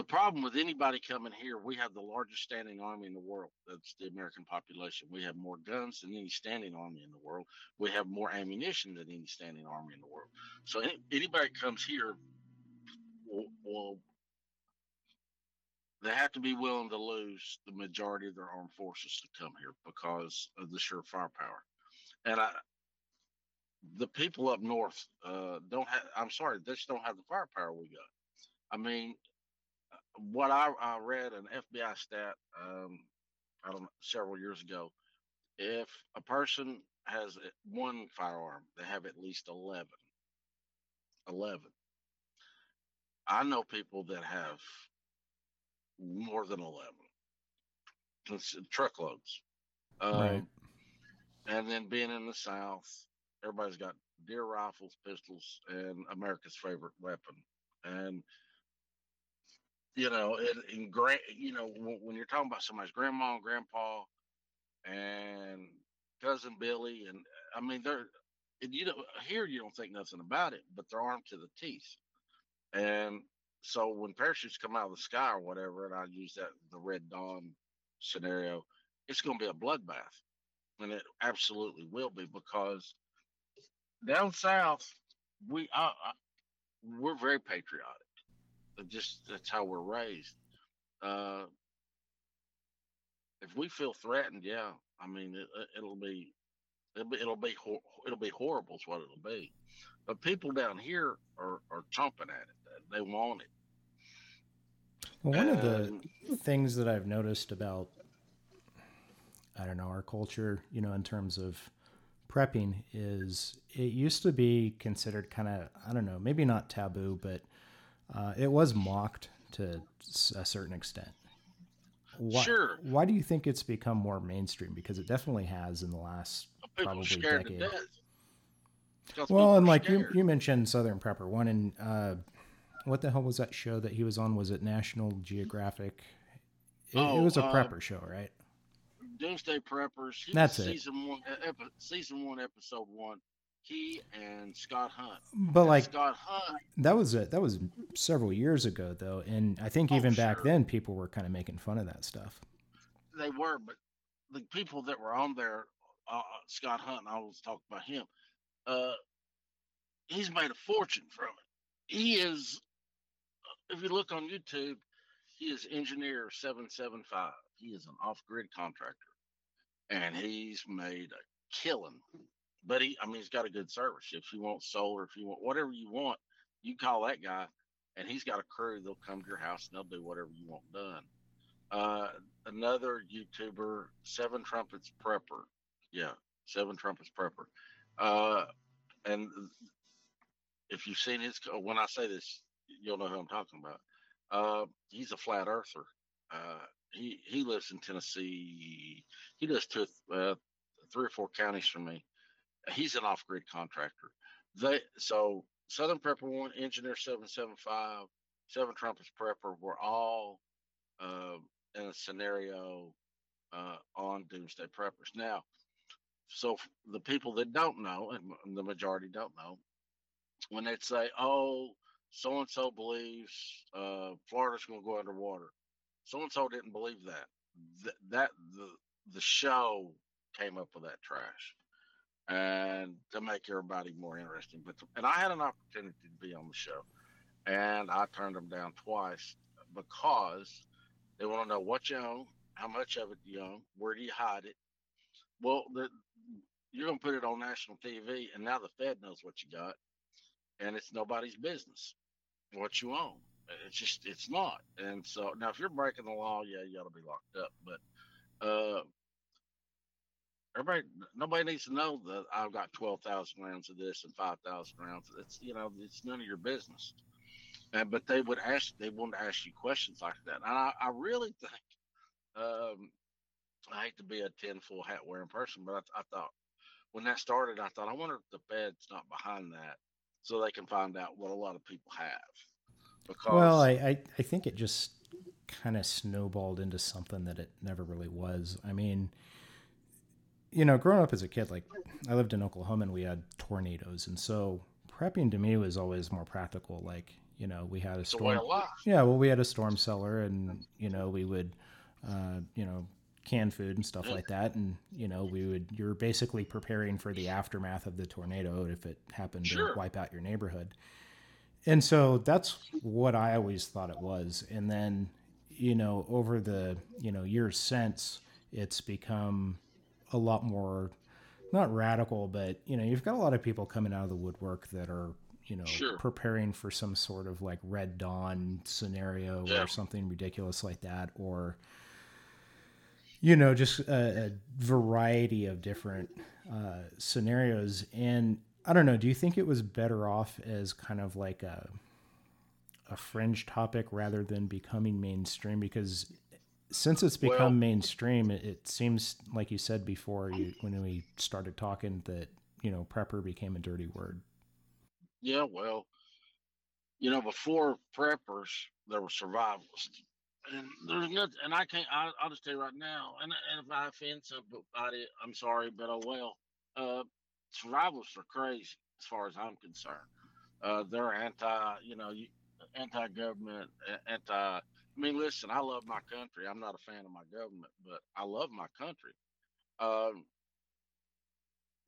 the problem with anybody coming here, we have the largest standing army in the world. That's the American population. We have more guns than any standing army in the world. We have more ammunition than any standing army in the world. So any, anybody comes here will they have to be willing to lose the majority of their armed forces to come here because of the sheer firepower. And I, the people up north uh, don't have. I'm sorry, they just don't have the firepower we got. I mean, what I, I read an FBI stat, um, I don't know, several years ago. If a person has one firearm, they have at least 11. 11. I know people that have more than 11 Cons- truckloads um, Right. and then being in the south everybody's got deer rifles pistols and america's favorite weapon and you know in grand you know when, when you're talking about somebody's grandma and grandpa and cousin billy and i mean they're and you know here you don't think nothing about it but they're armed to the teeth and so when parachutes come out of the sky or whatever, and I use that the Red Dawn scenario, it's going to be a bloodbath, and it absolutely will be because down south we I, we're very patriotic. It just that's how we're raised. Uh, if we feel threatened, yeah, I mean it, it'll be it'll be it'll be hor- it'll be horrible. Is what it'll be. But people down here are are chomping at it. They want it. Well, one of the things that I've noticed about, I don't know, our culture, you know, in terms of prepping is it used to be considered kind of, I don't know, maybe not taboo, but uh, it was mocked to a certain extent. Why, Sure. Why do you think it's become more mainstream? Because it definitely has in the last probably decade. Well, and like you, scared. you mentioned Southern Prepper one, and uh, what the hell was that show that he was on? Was it National Geographic? It, it Oh, was a uh, prepper show, right? Doomsday Preppers. He That's it. Season one, uh, epi- season one, episode one. He and Scott Hunt. But And like Scott Hunt, that was a, that was several years ago though, and I think Oh, even back then people were kind of making fun of that stuff. they were, but the people that were on there, uh, Scott Hunt, I was talking about him. Uh, he's made a fortune from it. He is, uh, if you look on YouTube, he is engineer seven seven five. He is an off grid contractor, and he's made a killing. But he, I mean, he's got a good service. If you want solar, if you want whatever you want, you call that guy, and he's got a crew. They'll come to your house and they'll do whatever you want done. Uh, another YouTuber, Seven Trumpets Prepper. Yeah, Seven Trumpets Prepper. Uh, and if you've seen his, when I say this, you'll know who I'm talking about. Uh, he's a flat earther. Uh, he he lives in Tennessee. He does two, uh, three or four counties from me. He's an off-grid contractor. They so Southern Prepper One, Engineer Seven Seven Five, Seven Trumpets Prepper were all uh, in a scenario uh, on Doomsday Preppers. Now, so the people that don't know, and the majority don't know, when they say, "Oh, so and so believes uh, Florida's going to go underwater," so and so didn't believe that. Th- that the the show came up with that trash, and to make everybody more interesting. But and I had an opportunity to be on the show, and I turned them down twice because they want to know what you own, how much of it you own, where do you hide it. Well, the, you're going to put it on national TV, and now the Fed knows what you got, and it's nobody's business what you own. It's just it's not. And so now, if you're breaking the law, yeah, you ought to be locked up. But uh, everybody, nobody needs to know that I've got twelve thousand rounds of this and five thousand rounds. It's you know, it's none of your business. And but they would ask, they want to ask you questions like that. And I, I really think, um, I hate to be a tinfoil hat wearing person, but I, I thought when that started, I thought, I wonder if the Fed's not behind that, so they can find out what a lot of people have. Because Well, I, I, I think it just kind of snowballed into something that it never really was. I mean, you know, growing up as a kid, like I lived in Oklahoma and we had tornadoes. And so prepping to me was always more practical. Like, you know, we had a it's a storm. Yeah, well, we had a storm cellar, and you know, we would, uh, you know, canned food and stuff like that, and you know, we would. You're basically preparing for the aftermath of the tornado if it happened Sure. to wipe out your neighborhood. And so that's what I always thought it was. And then, you know, over the you know years since, it's become a lot more, not radical, but you know, you've got a lot of people coming out of the woodwork that are you know Sure. preparing for some sort of like red dawn scenario Yeah. or something ridiculous like that or you know just a, a variety of different uh, scenarios and i don't know do you think it was better off as kind of like a a fringe topic rather than becoming mainstream because since it's become Well- mainstream it, it seems like you said before you, when we started talking that you know prepper became a dirty word Yeah, well, you know, before preppers, there were survivalists. And there's nothing, and I can't, I, I'll just tell you right now, and, and if I offend somebody, I'm sorry, but oh well. Uh, survivalists are crazy as far as I'm concerned. Uh, they're anti, you know, anti-government, anti. I mean, listen, I love my country. I'm not a fan of my government, but I love my country. Um,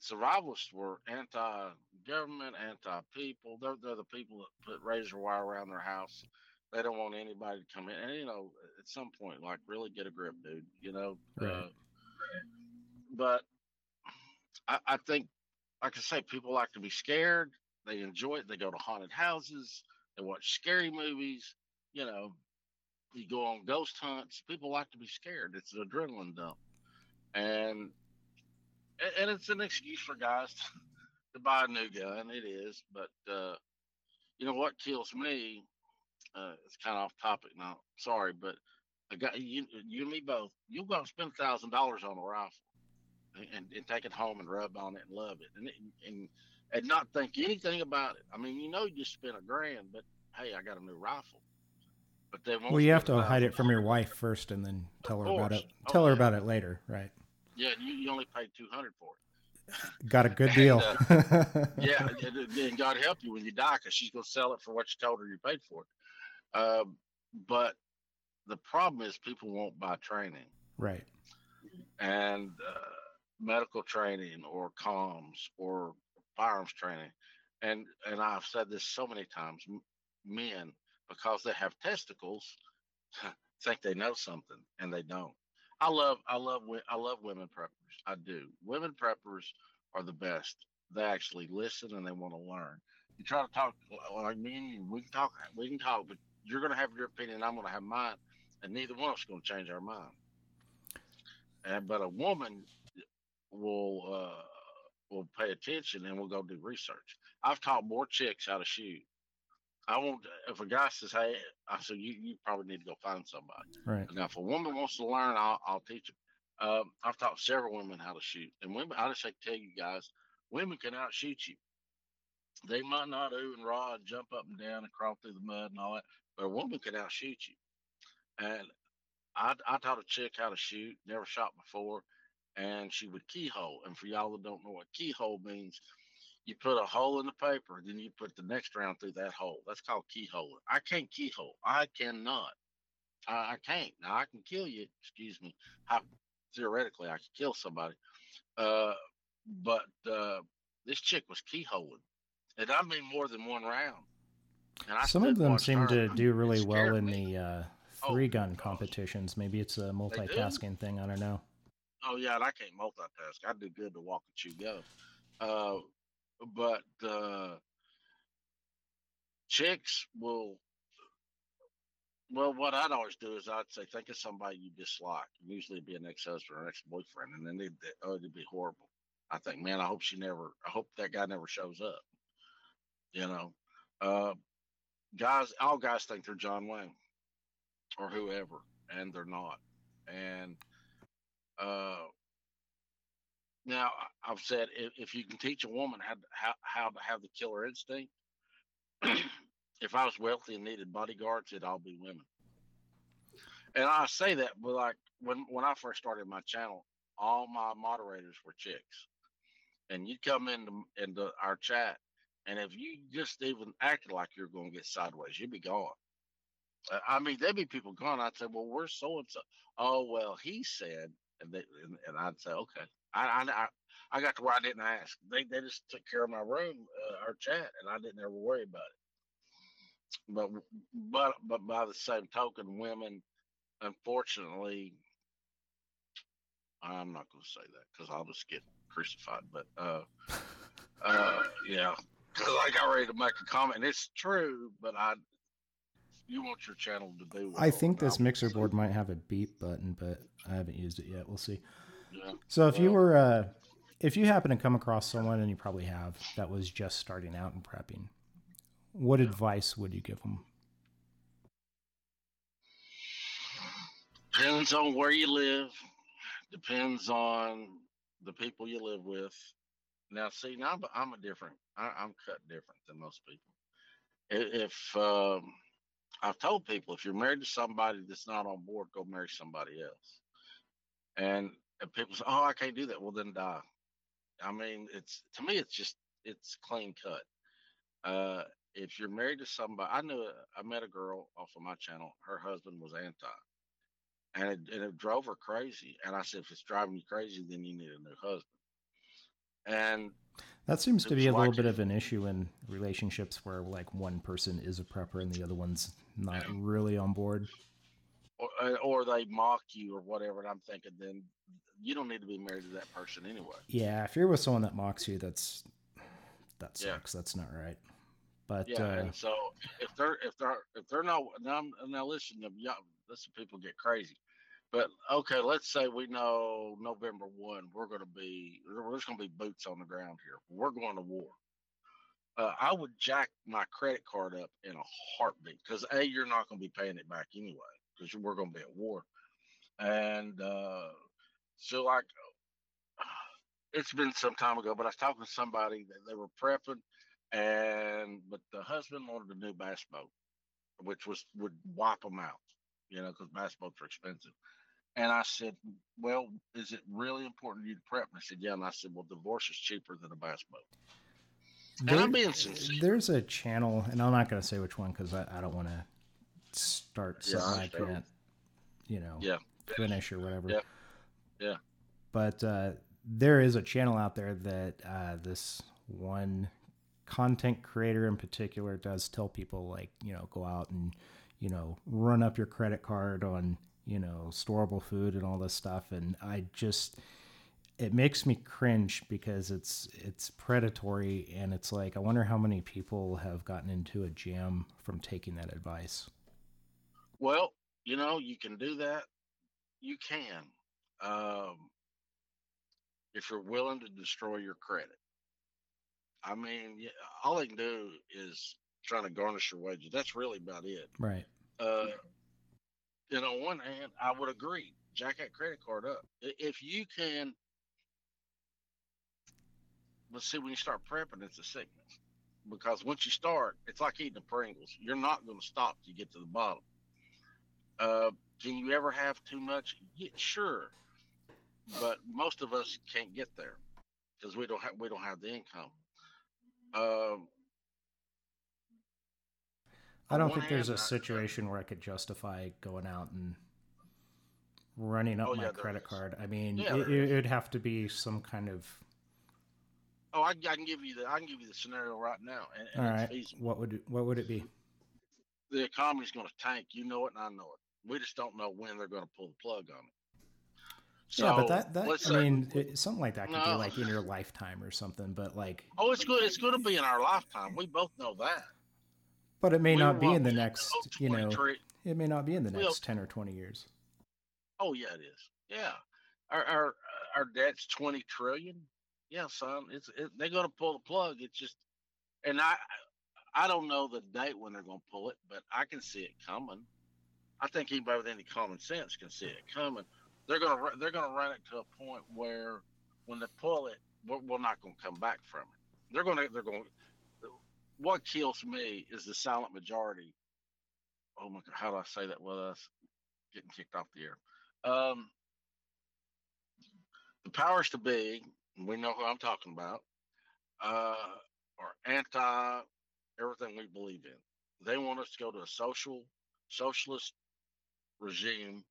survivalists were anti-government, anti-people. They're, they're the people that put razor wire around their house. They don't want anybody to come in. And you know, at some point, like, really get a grip, dude. You know. Right. Uh, but I, I think, like I say, people like to be scared. They enjoy it. They go to haunted houses. They watch scary movies. You know, you go on ghost hunts. People like to be scared. It's an adrenaline dump, and and it's an excuse for guys to, to buy a new gun. It is, but uh, you know what kills me? Uh, it's kind of off topic now. Sorry, but a guy, you, you and me both. You'll go and spend thousand dollars on a rifle, and, and, and take it home and rub on it and love it, and, and and not think anything about it. I mean, you know, you just spent a grand, but hey, I got a new rifle. But then Well, you have to hide it from your wife first, and then tell her about it. Oh, Tell her yeah. about it later, right? Yeah, you, you only paid two hundred for it. Got a good And, deal. yeah, and, God help you when you die, because she's gonna sell it for what you told her you paid for it. Um, but the problem is people won't buy training right. and uh, medical training or comms or firearms training, and and I've said this so many times. m- Men, because they have testicles, think they know something, and they don't. I love, I love, I love women preppers. I do. Women preppers are the best. They actually listen and they want to learn. You try to talk like me and you. We can talk. We can talk, but you're going to have your opinion. I'm going to have mine, and neither one of us is going to change our mind. And but a woman will uh, will pay attention and will go do research. I've taught more chicks how to shoot. I won't. If a guy says, "Hey," I said, "You you probably need to go find somebody." Right. Now, if a woman wants to learn, I'll, I'll teach them. Um, I've taught several women how to shoot, and women. I just like to tell you guys, women can outshoot you. They might not ooh and raw and jump up and down and crawl through the mud and all that, but a woman can outshoot you. And I, I taught a chick how to shoot, never shot before, and she would keyhole. And for y'all that don't know what keyhole means, you put a hole in the paper, then you put the next round through that hole. That's called keyhole. I can't keyhole. I cannot. I, I can't. Now I can kill you. Excuse me. I, theoretically, I could kill somebody. Uh, but uh, this chick was keyholing, and I mean more than one round. And I Some of them seem her. to do really well in me. the uh, Oh, three gun competitions. Maybe it's a multitasking thing. I don't know. Oh yeah, and I can't multitask. I do good to walk and chew go. Uh, but uh, chicks will. Well, what I'd always do is I'd say, think of somebody you dislike. Usually, it'd be an ex-husband or an ex-boyfriend, and then they'd, they, oh, it'd be horrible. I think, man, I hope she never. I hope that guy never shows up. You know, uh, guys, all guys think they're John Wayne or whoever, and they're not. And uh, now I've said if, if you can teach a woman how to, how, how to have the killer instinct, if I was wealthy and needed bodyguards, it'd all be women. And I say that, but like when when I first started my channel, all my moderators were chicks, and you'd come into into our chat, and if you just even acted like you're going to get sideways, you'd be gone. Uh, I mean, there'd be people gone. I'd say, "Well, we're so and so?" Oh, well, he said, and they, and, and I'd say, "Okay." I, I I got to where I didn't ask. They they just took care of my room, uh, our chat, and I didn't ever worry about it. But but but by the same token, women, unfortunately, I'm not going to say that because I'll just get crucified. But uh, uh, yeah, because I got ready to make a comment. And it's true, but I you want your channel to do. I think this mixer board might have a beep button, but I haven't used it yet. We'll see. So if you were, uh, if you happen to come across someone, and you probably have, that was just starting out in prepping, what advice would you give them? Depends on where you live. Depends on the people you live with. Now, see, now I'm, I'm a different. I, I'm cut different than most people. If um, I've told people, if you're married to somebody that's not on board, go marry somebody else. And, and people say, "Oh, I can't do that." Well, then die. I mean, it's to me, it's just it's clean cut. Uh, if you're married to somebody, I knew I met a girl off of my channel. Her husband was anti, and it, and it drove her crazy. And I said, if it's driving you crazy, then you need a new husband. And That seems to be a little like- bit of an issue in relationships where like one person is a prepper and the other one's not really on board. or, uh, or they mock you or whatever. And I'm thinking, then you don't need to be married to that person anyway. Yeah, if you're with someone that mocks you, that's that Yeah. sucks. That's not right. But Yeah, uh, and so if they're if they're if they're not now, I'm- now listen to y'all, listen, people get crazy. But okay, let's say we know November one, we're going to be there's going to be boots on the ground here. We're going to war. Uh, I would jack my credit card up in a heartbeat because a you're not going to be paying it back anyway because we're going to be at war, and uh, so like it's been some time ago, but I was talking to somebody that they were prepping and but the husband wanted a new bass boat, which was would wipe them out, you know, because bass boats are expensive. And I said, "Well, is it really important to you to prep?" And I said, "Yeah." And I said, "Well, divorce is cheaper than a bass boat." And I'm being sincere. There's a channel, and I'm not going to say which one because I, I don't want to start Yeah, something I can't, you know, Yeah, finish or whatever. Yeah. Yeah. But uh, there is a channel out there that uh, this one content creator in particular does tell people like you know go out and you know run up your credit card on you know storable food and all this stuff and i just it makes me cringe because it's it's predatory and it's like i wonder how many people have gotten into a jam from taking that advice Well, you know, you can do that. You can, um, if you're willing to destroy your credit. I mean, yeah, all they can do is trying to garnish your wages. That's really about it. right Uh, and on one hand, I would agree. Jack that credit card up. If you can, but see, when you start prepping, it's a sickness because once you start, it's like eating the Pringles. You're not going to stop till you get to the bottom. Uh, can you ever have too much? Yeah, sure, but most of us can't get there because we don't have we don't have the income. Um, I don't think there's a I- situation where I could justify going out and running up Oh, my yeah, credit is. card. I mean, Yeah, it, it, would have to be some kind of. oh, I, I can give you the I can give you the scenario right now, and, and All it's right, what would it, what would it be? the economy's going to tank. You know it, and I know it. We just don't know when they're going to pull the plug on it. Yeah, but that that I mean, it, something like that could be like in your lifetime or something. But like, oh, it's good. It's going to be in our lifetime. We both know that. but it may We not be in the next. You know, it may not be in the next ten or twenty years. Oh yeah, it is. Yeah, our our our debt's twenty trillion. Yeah, son, it's it, they're going to pull the plug. It's just, and I I don't know the date when they're going to pull it, but I can see it coming. I think anybody with any common sense can see it coming. They're to they're to run it to a point where when they pull it, we're, we're not to come back from it. They're to they're gonna. What kills me is the silent majority. Oh my God, how do I say that without us getting kicked off the air? Um, the powers to be, we know who I'm talking about, uh, are anti everything we believe in. They want us to go to a social socialist regime.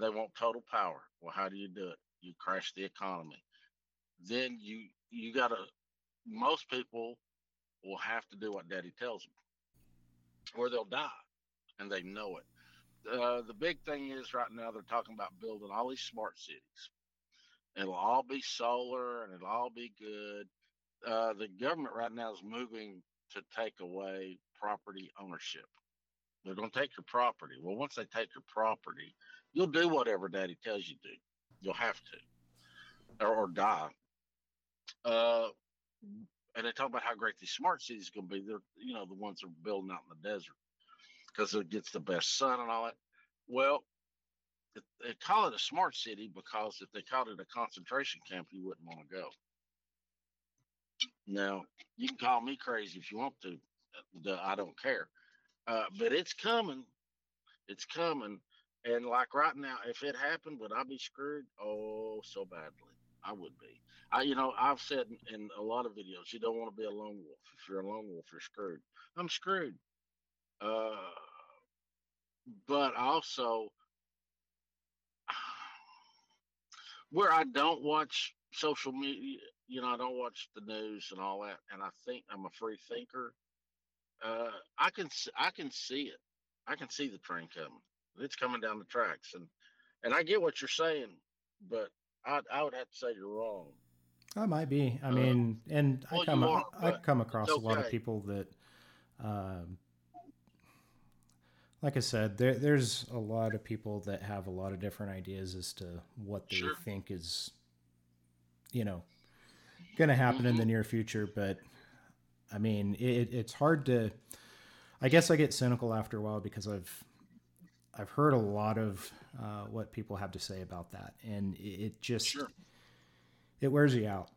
They want total power. Well, how do you do it? You crash the economy. Then you you gotta. Most people will have to do what Daddy tells them, or they'll die, and they know it uh, the big thing is right now they're talking about building all these smart cities. It'll all be solar and it'll all be good. Uh, the government right now is moving to take away property ownership. They're going to take your property. Well, once they take your property, you'll do whatever daddy tells you to. You'll have to, or, or die. Uh, and they talk about how great these smart cities going to be. They're, you know, the ones that are building out in the desert because it gets the best sun and all that. Well, they call it a smart city because if they called it a concentration camp, you wouldn't want to go. Now, you can call me crazy if you want to. uh, I don't care. Uh, but it's coming. It's coming. And like right now, if it happened, would I be screwed? Oh, so badly. I would be. I, you know, I've said in, in a lot of videos, you don't want to be a lone wolf. If you're a lone wolf, you're screwed. I'm screwed. Uh, but also, where I don't watch social media, you know, I don't watch the news and all that, and I think I'm a free thinker. Uh, I can I can see it. I can see the train coming. It's coming down the tracks, and and I get what you're saying, but I I would have to say you're wrong. I might be. I Uh, mean, and well, I come are, I come across it's a lot of people that, um, like I said, there there's a lot of people that have a lot of different ideas as to what they Sure. think is, you know, going to happen in the near future. But I mean, it, it's hard to. I guess I get cynical after a while because I've I've heard a lot of uh, what people have to say about that, and it, just Sure. it wears you out.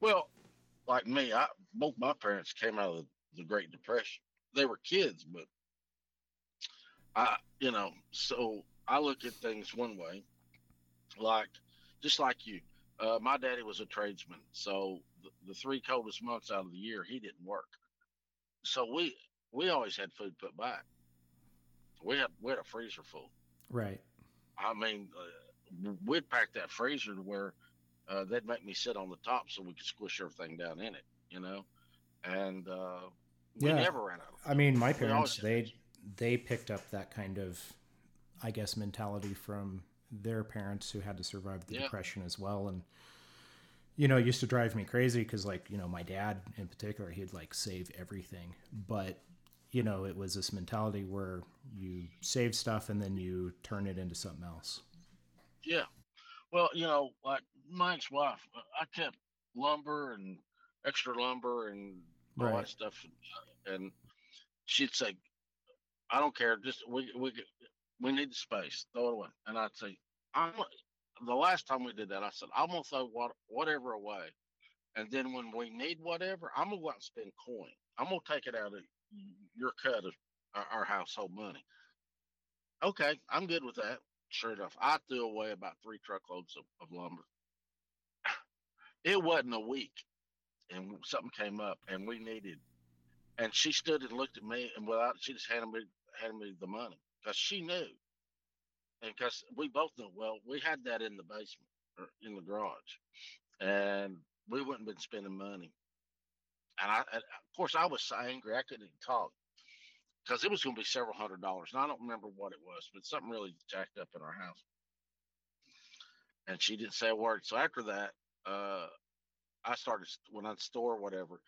Well, like me, I both my parents came out of the, the Great Depression. They were kids, but I, you know, so I look at things one way, like just like you. Uh, my daddy was a tradesman, so the, the three coldest months out of the year he didn't work. So we we always had food put back. We had we had a freezer full. Right. I mean, uh, we'd pack that freezer to where uh, they'd make me sit on the top so we could squish everything down in it, you know. And uh, we Yeah. never ran out. Of I mean, my parents they they picked up that kind of, I guess, mentality from their parents who had to survive the Yeah. depression as well, and you know, it used to drive me crazy because, like, you know, my dad in particular, he'd like save everything, but you know, it was this mentality where you save stuff and then you turn it into something else. Yeah. Well, you know, like my ex-wife, uh, I kept lumber and extra lumber and all Right. that stuff, and she'd say, "I don't care. Just we we we need the space. Throw it away." And I'd say, "I'm." The last time we did that, I said, "I'm gonna throw what, whatever away, and then when we need whatever, I'm gonna go out and spend coin. I'm gonna take it out of your cut of our, household money." Okay, I'm good with that. Sure enough, I threw away about three truckloads of, of lumber. It wasn't a week, and something came up, and we needed. And she stood and looked at me, and without, she just handed me handed me the money because she knew, and because we both knew. Well, we had that in the basement or in the garage, and we wouldn't have been spending money. And I, and of course, I was so angry I couldn't even talk because it was going to be several hundred dollars. And I don't remember what it was, but something really jacked up in our house. And she didn't say a word. So after that, uh, I started when I'd store whatever,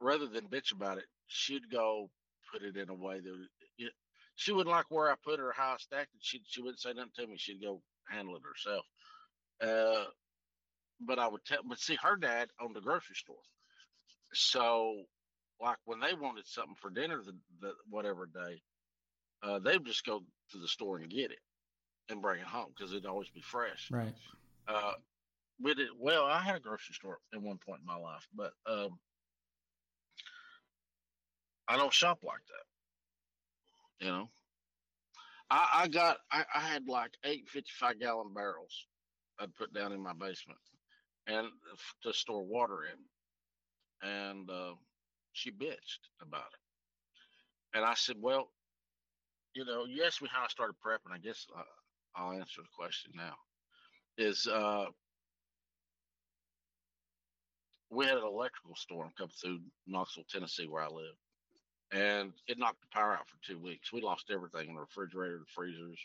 rather than bitch about it, she'd go put it in a way that it, she wouldn't like where I put or how I stacked it. She she wouldn't say nothing to me. She'd go handle it herself. Uh, but I would tell. But see, her dad owned a grocery store, so like when they wanted something for dinner the, the whatever day, uh, they would just go to the store and get it and bring it home because it'd always be fresh. Right. Uh, we did well. I had a grocery store at one point in my life, but um, I don't shop like that. You know, I, I got I, I had like eight 55 gallon barrels I'd put down in my basement and to store water in, and uh, she bitched about it, and I said, well, you know, you asked me how I started prepping. I guess uh, I'll answer the question now. Is uh, we had an electrical storm come through Knoxville, Tennessee, where I live, and it knocked the power out for two weeks. We lost everything: in the refrigerator, the freezers.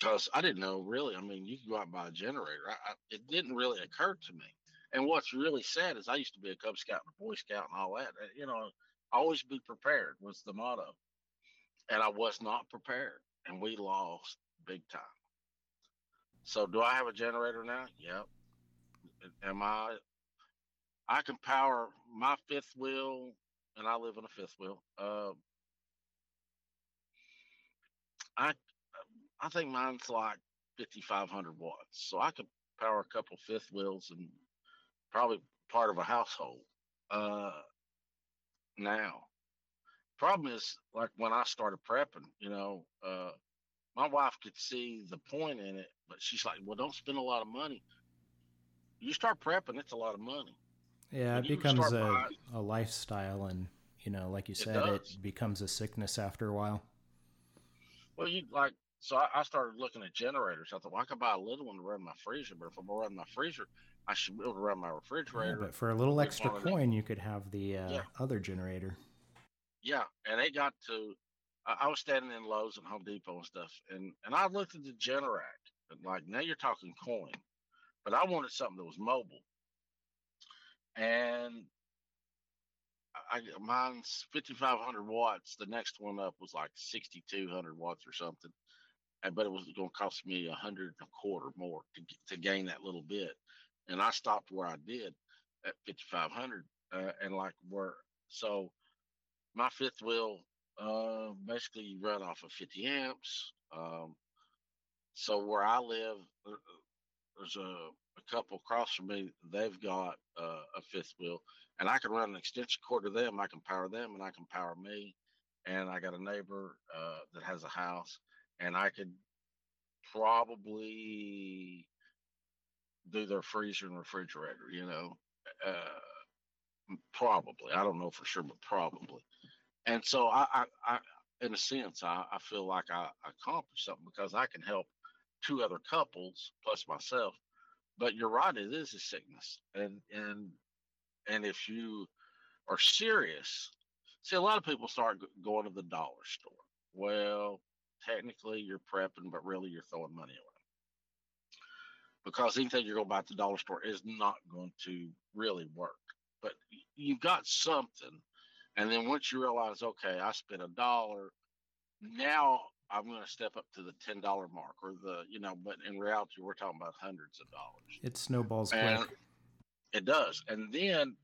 Because I didn't know really. I mean, you go out and buy a generator. I, I, it didn't really occur to me. And what's really sad is I used to be a Cub Scout and a Boy Scout and all that. You know, always be prepared was the motto. And I was not prepared, and we lost big time. So, do I have a generator now? Yep. Am I? I can power my fifth wheel, and I live in a fifth wheel. Uh, I I think mine's like 5,500 watts, so I could power a couple fifth wheels and probably part of a household. Uh, now, problem is like when I started prepping, you know, uh, my wife could see the point in it, but she's like, "Well, don't spend a lot of money. You start prepping, it's a lot of money." Yeah, it becomes a, buying- a lifestyle, and you know, like you said, it, does. becomes a sickness after a while. Well, you like so I, I started looking at generators. I thought, well, I could buy a little one to run my freezer, but if I'm gonna run my freezer, I should be able to run my Yeah, refrigerator. but for a little extra one of them. coin, you could have the uh, Yeah. other generator. Yeah, and it got to. I, I was standing in Lowe's and Home Depot and stuff, and and I looked at the Generac, and like now you're talking coin, but I wanted something that was mobile, and I I- mine's 5,500 watts. The next one up was like 6,200 watts or something, and but it was going to cost me a hundred and a quarter more to to gain that little bit, and I stopped where I did at 5,500, uh, and like where so my fifth wheel uh basically run off of 50 amps um so where i live there's a, a couple across from me they've got uh, a fifth wheel and i can run an extension cord to them i can power them and i can power me and i got a neighbor uh, that has a house and i could probably do their freezer and refrigerator you know uh, probably i don't know for sure but probably and so I, I, I in a sense, I, I feel like I, I accomplished something because I can help two other couples plus myself. But you're right, it is a sickness, and and and if you are serious, see, a lot of people start going to the dollar store. Well, technically, you're prepping, but really, you're throwing money away because anything you're going to buy at the dollar store is not going to really work. But you've got something and then once you realize, okay, I spent a dollar, now I'm going to step up to the ten dollar mark or the, you know. But in reality, we're talking about hundreds of dollars. It snowballs And quick. it does. And then,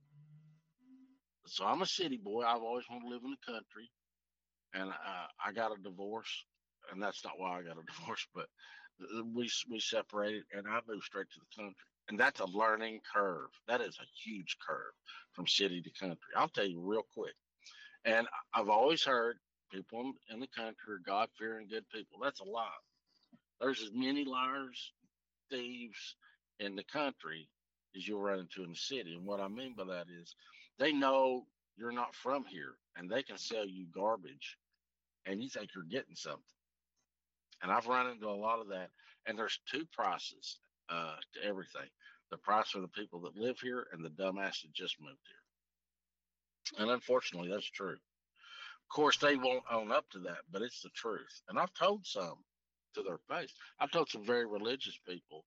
so I'm a city boy. I've always wanted to live in the country, and uh, I got a divorce, and that's not why I got a divorce, but we we separated, and I moved straight to the country. And that's a learning curve. That is a huge curve from city to country. I'll tell you real quick. And I've always heard people in- the country are God fearing good people. That's a lie. There's as many liars, thieves in the country as you'll run into in the city. And what I mean by that is they know you're not from here and they can sell you garbage and you think you're getting something. And I've run into a lot of that. And there's two prices uh, to everything the price for the people that live here and the dumbass that just moved here. And unfortunately, that's true. Of course, they won't own up to that, but it's the truth. And I've told some to their face. I've told some very religious people,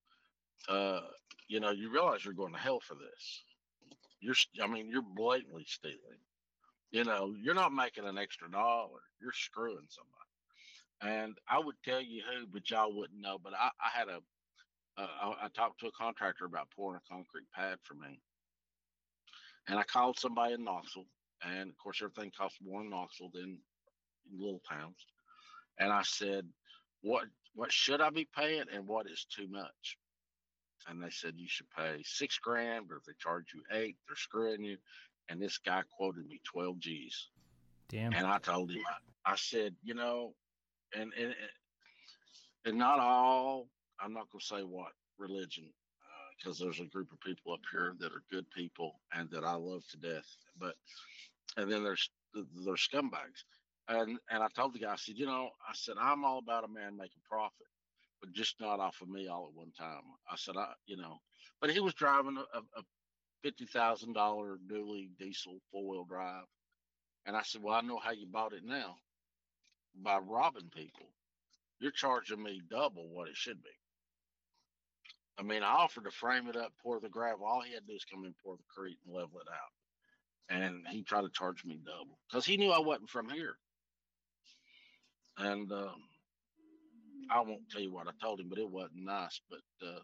uh, you know, you realize you're going to hell for this. You're, I mean, you're blatantly stealing. You know, you're not making an extra dollar. You're screwing somebody. And I would tell you who, but y'all wouldn't know. But I, I had a, uh, I, I talked to a contractor about pouring a concrete pad for me. And I called somebody in Knoxville. And of course, everything costs more in Knoxville than in little towns. And I said, what, what should I be paying and what is too much? And they said, you should pay six grand, but if they charge you eight, they're screwing you. And this guy quoted me 12 G's. Damn. And I told him, I said, you know, and and and not all. I'm not going to say what religion, uh, because there's a group of people up here that are good people and that I love to death. But and then there's there's scumbags. And and I told the guy, I said, you know, I said I'm all about a man making profit, but just not off of me all at one time. I said, I, you know, but he was driving a, a fifty thousand dollar newly diesel four wheel drive. And I said, Well, I know how you bought it now by robbing people. You're charging me double what it should be. I mean, I offered to frame it up, pour the gravel. All he had to do is come in, pour the crete, and level it out. And he tried to charge me double because he knew I wasn't from here. And um, I won't tell you what I told him, but it wasn't nice. But uh,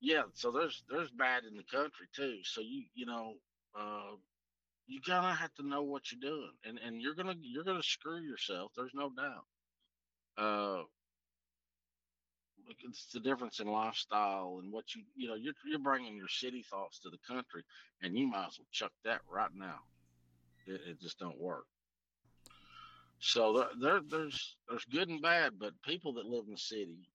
yeah, so there's there's bad in the country too. So you you know uh, you gotta have to know what you're doing, and and you're gonna you're gonna screw yourself. There's no doubt. Uh, it's the difference in lifestyle and what you you know you're you're bringing your city thoughts to the country, and you might as well chuck that right now. It, it just don't work. So there, there there's there's good and bad, but people that live in the city,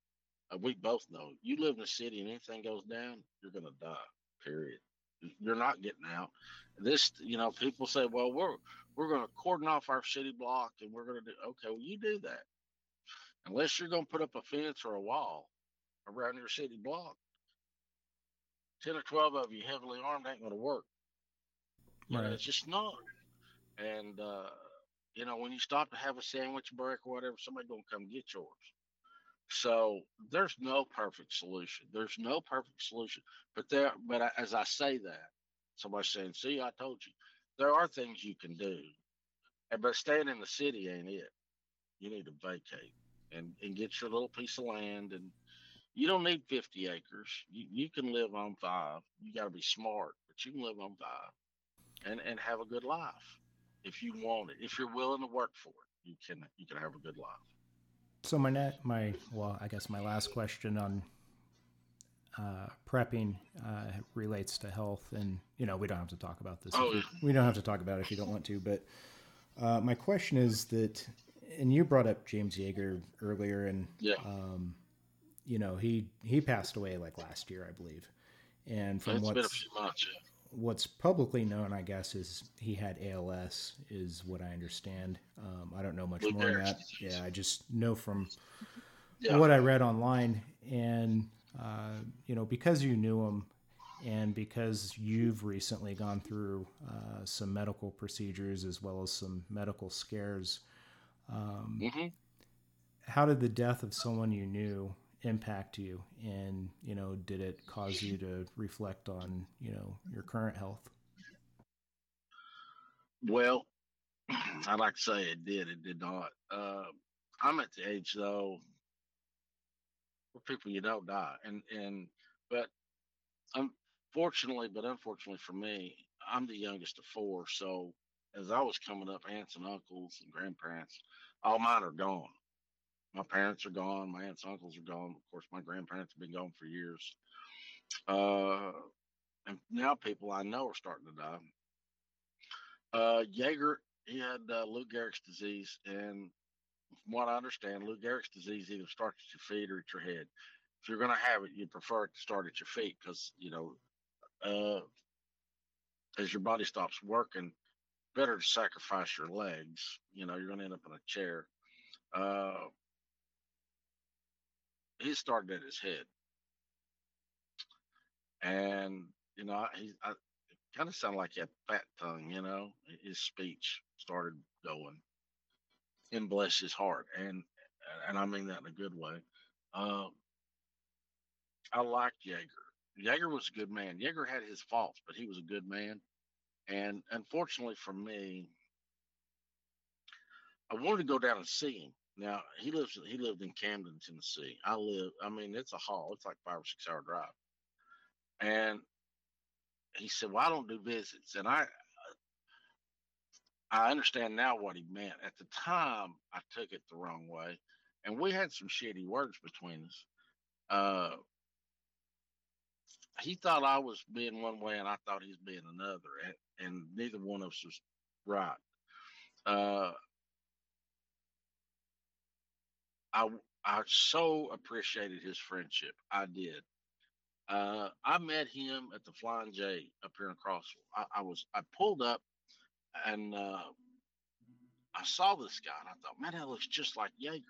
uh, we both know. You live in the city and anything goes down, you're gonna die. Period. You're not getting out. This, you know, people say, well, we're we're going to cordon off our city block and we're going to do okay. Well, you do that unless you're going to put up a fence or a wall around your city block. Ten or twelve of you heavily armed ain't going to work. Right. it's just not. And uh, you know, when you stop to have a sandwich break or whatever, somebody gonna come get yours. So there's no perfect solution. There's no perfect solution. But there, but as I say that, somebody's saying, "See, I told you." There are things you can do, but staying in the city ain't it. You need to vacate and and get your little piece of land, and you don't need 50 acres. You you can live on five. You got to be smart, but you can live on five, and and have a good life if you want it. If you're willing to work for it, you can you can have a good life. So my net, my well, I guess my last question on uh, prepping uh, relates to health, and you know we don't have to talk about this. Oh, yeah. we don't have to talk about it if you don't want to. But uh, my question is that, and you brought up James Yeager earlier, and Yeah. um, you know he he passed away like last year, I believe. And from it's been a few months. Yeah. What's publicly known, I guess, is he had ALS, is what I understand. Um, I don't know much Lou more than that. disease. Yeah, I just know from Yeah. what I read online, and uh, you know, because you knew him, and because you've recently gone through uh, some medical procedures as well as some medical scares, um, hmm how did the death of someone you knew impact you? And you know, did it cause you to reflect on you know your current health? Well, I'd like to say it did. It did not. Uh, I'm at the age though where people you don't die, and and but unfortunately, but unfortunately for me, I'm the youngest of four. So as I was coming up, aunts and uncles and grandparents, all mine are gone. My parents are gone. My aunts and uncles are gone. Of course, my grandparents have been gone for years. Uh, and now people I know are starting to die. Uh, Yeager, he had uh, Lou Gehrig's disease, and from what I understand, Lou Gehrig's disease either starts at your feet or at your head. If you're going to have it, you prefer it to start at your feet because you know, uh, as your body stops working, better to sacrifice your legs. You know, you're going to end up in a chair. Uh, he started at his head, and you know, he I, kind of sounded like he had fat tongue. You know, his speech started going, and bless his heart, and and I mean that in a good way. Um, I liked Yeager. Yeager was a good man. Yeager had his faults, but he was a good man. And unfortunately for me, I wanted to go down and see him. Now he lives. He lived in Camden, Tennessee. I live. I mean, it's a haul. It's like five or six hour drive. And he said, "Well, I don't do visits." And I, I understand now what he meant. At the time, I took it the wrong way, and we had some shitty words between us. Uh, he thought I was being one way, and I thought he's being another, and, and neither one of us was right. Uh, I I so appreciated his friendship. I did. Uh, I met him at the Flying J up here in Crossville. I, I was I pulled up and uh, I saw this guy and I thought, man, that looks just like Yeager.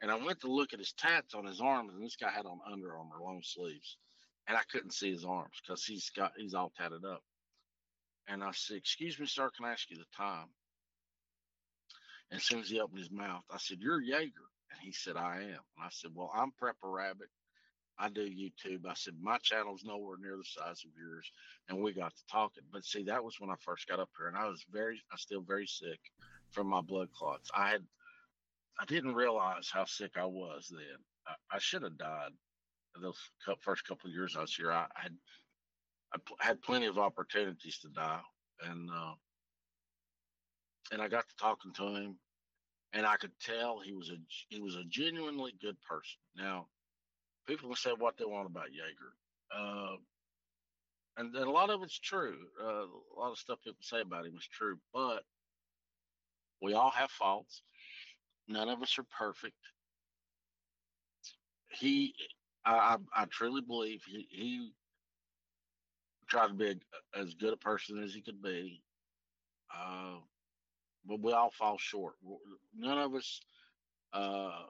And I went to look at his tats on his arms, and this guy had on Under Armour long sleeves, and I couldn't see his arms because he's got he's all tatted up. And I said, "Excuse me, sir, can I ask you the time?" And as soon as he opened his mouth, I said, "You're Yeager," and he said, "I am." And I said, "Well, I'm Prepper Rabbit. I do YouTube." I said, "My channel's nowhere near the size of yours," and we got to talking. But see, that was when I first got up here, and I was very, I still very sick from my blood clots. I had I didn't realize how sick I was then. I, I should have died those first couple years I was here. I, I had I pl- had plenty of opportunities to die, and uh, and I got to talking to him, and I could tell he was a he was a genuinely good person. Now, people can say what they want about Yeager, uh, and, and a lot of it's true. Uh, a lot of stuff people say about him is true, but we all have faults none of us are perfect. He, I, I, I truly believe he, he tried to be a, as good a person as he could be. Uh, but we all fall short. None of us uh,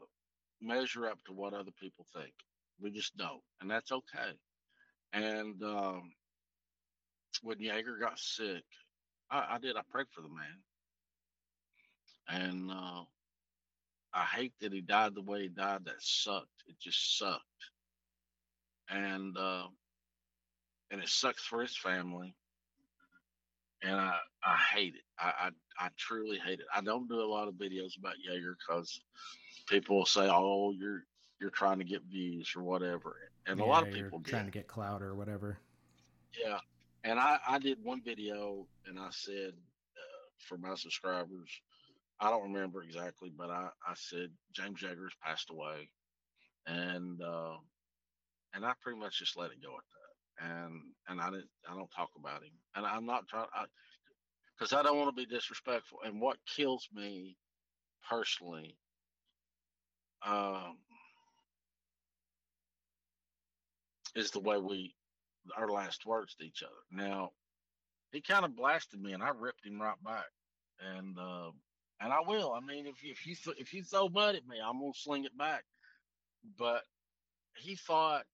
measure up to what other people think. We just don't, and that's okay. And um, when Yeager got sick, I, I, did. I prayed for the man, and uh, I hate that he died the way he died. That sucked. It just sucked, and uh, and it sucks for his family. And I I hate it. I I, I truly hate it. I don't do a lot of videos about Yeager because people will say, "Oh, you're you're trying to get views or whatever," and yeah, a lot of people trying to get clout or whatever. Yeah, and I I did one video and I said uh, for my subscribers, I don't remember exactly, but I I said James Yeager's passed away, and uh, and I pretty much just let it go at that, and and I didn't I don't talk about him, and I'm not trying because I, don't want to be disrespectful. And what kills me personally um, is the way we our last words to each other. Now, he kind of blasted me, and I ripped him right back, and uh, and I will. I mean, if you, if you if you throw mud at me, I'm gonna sling it back. But he thought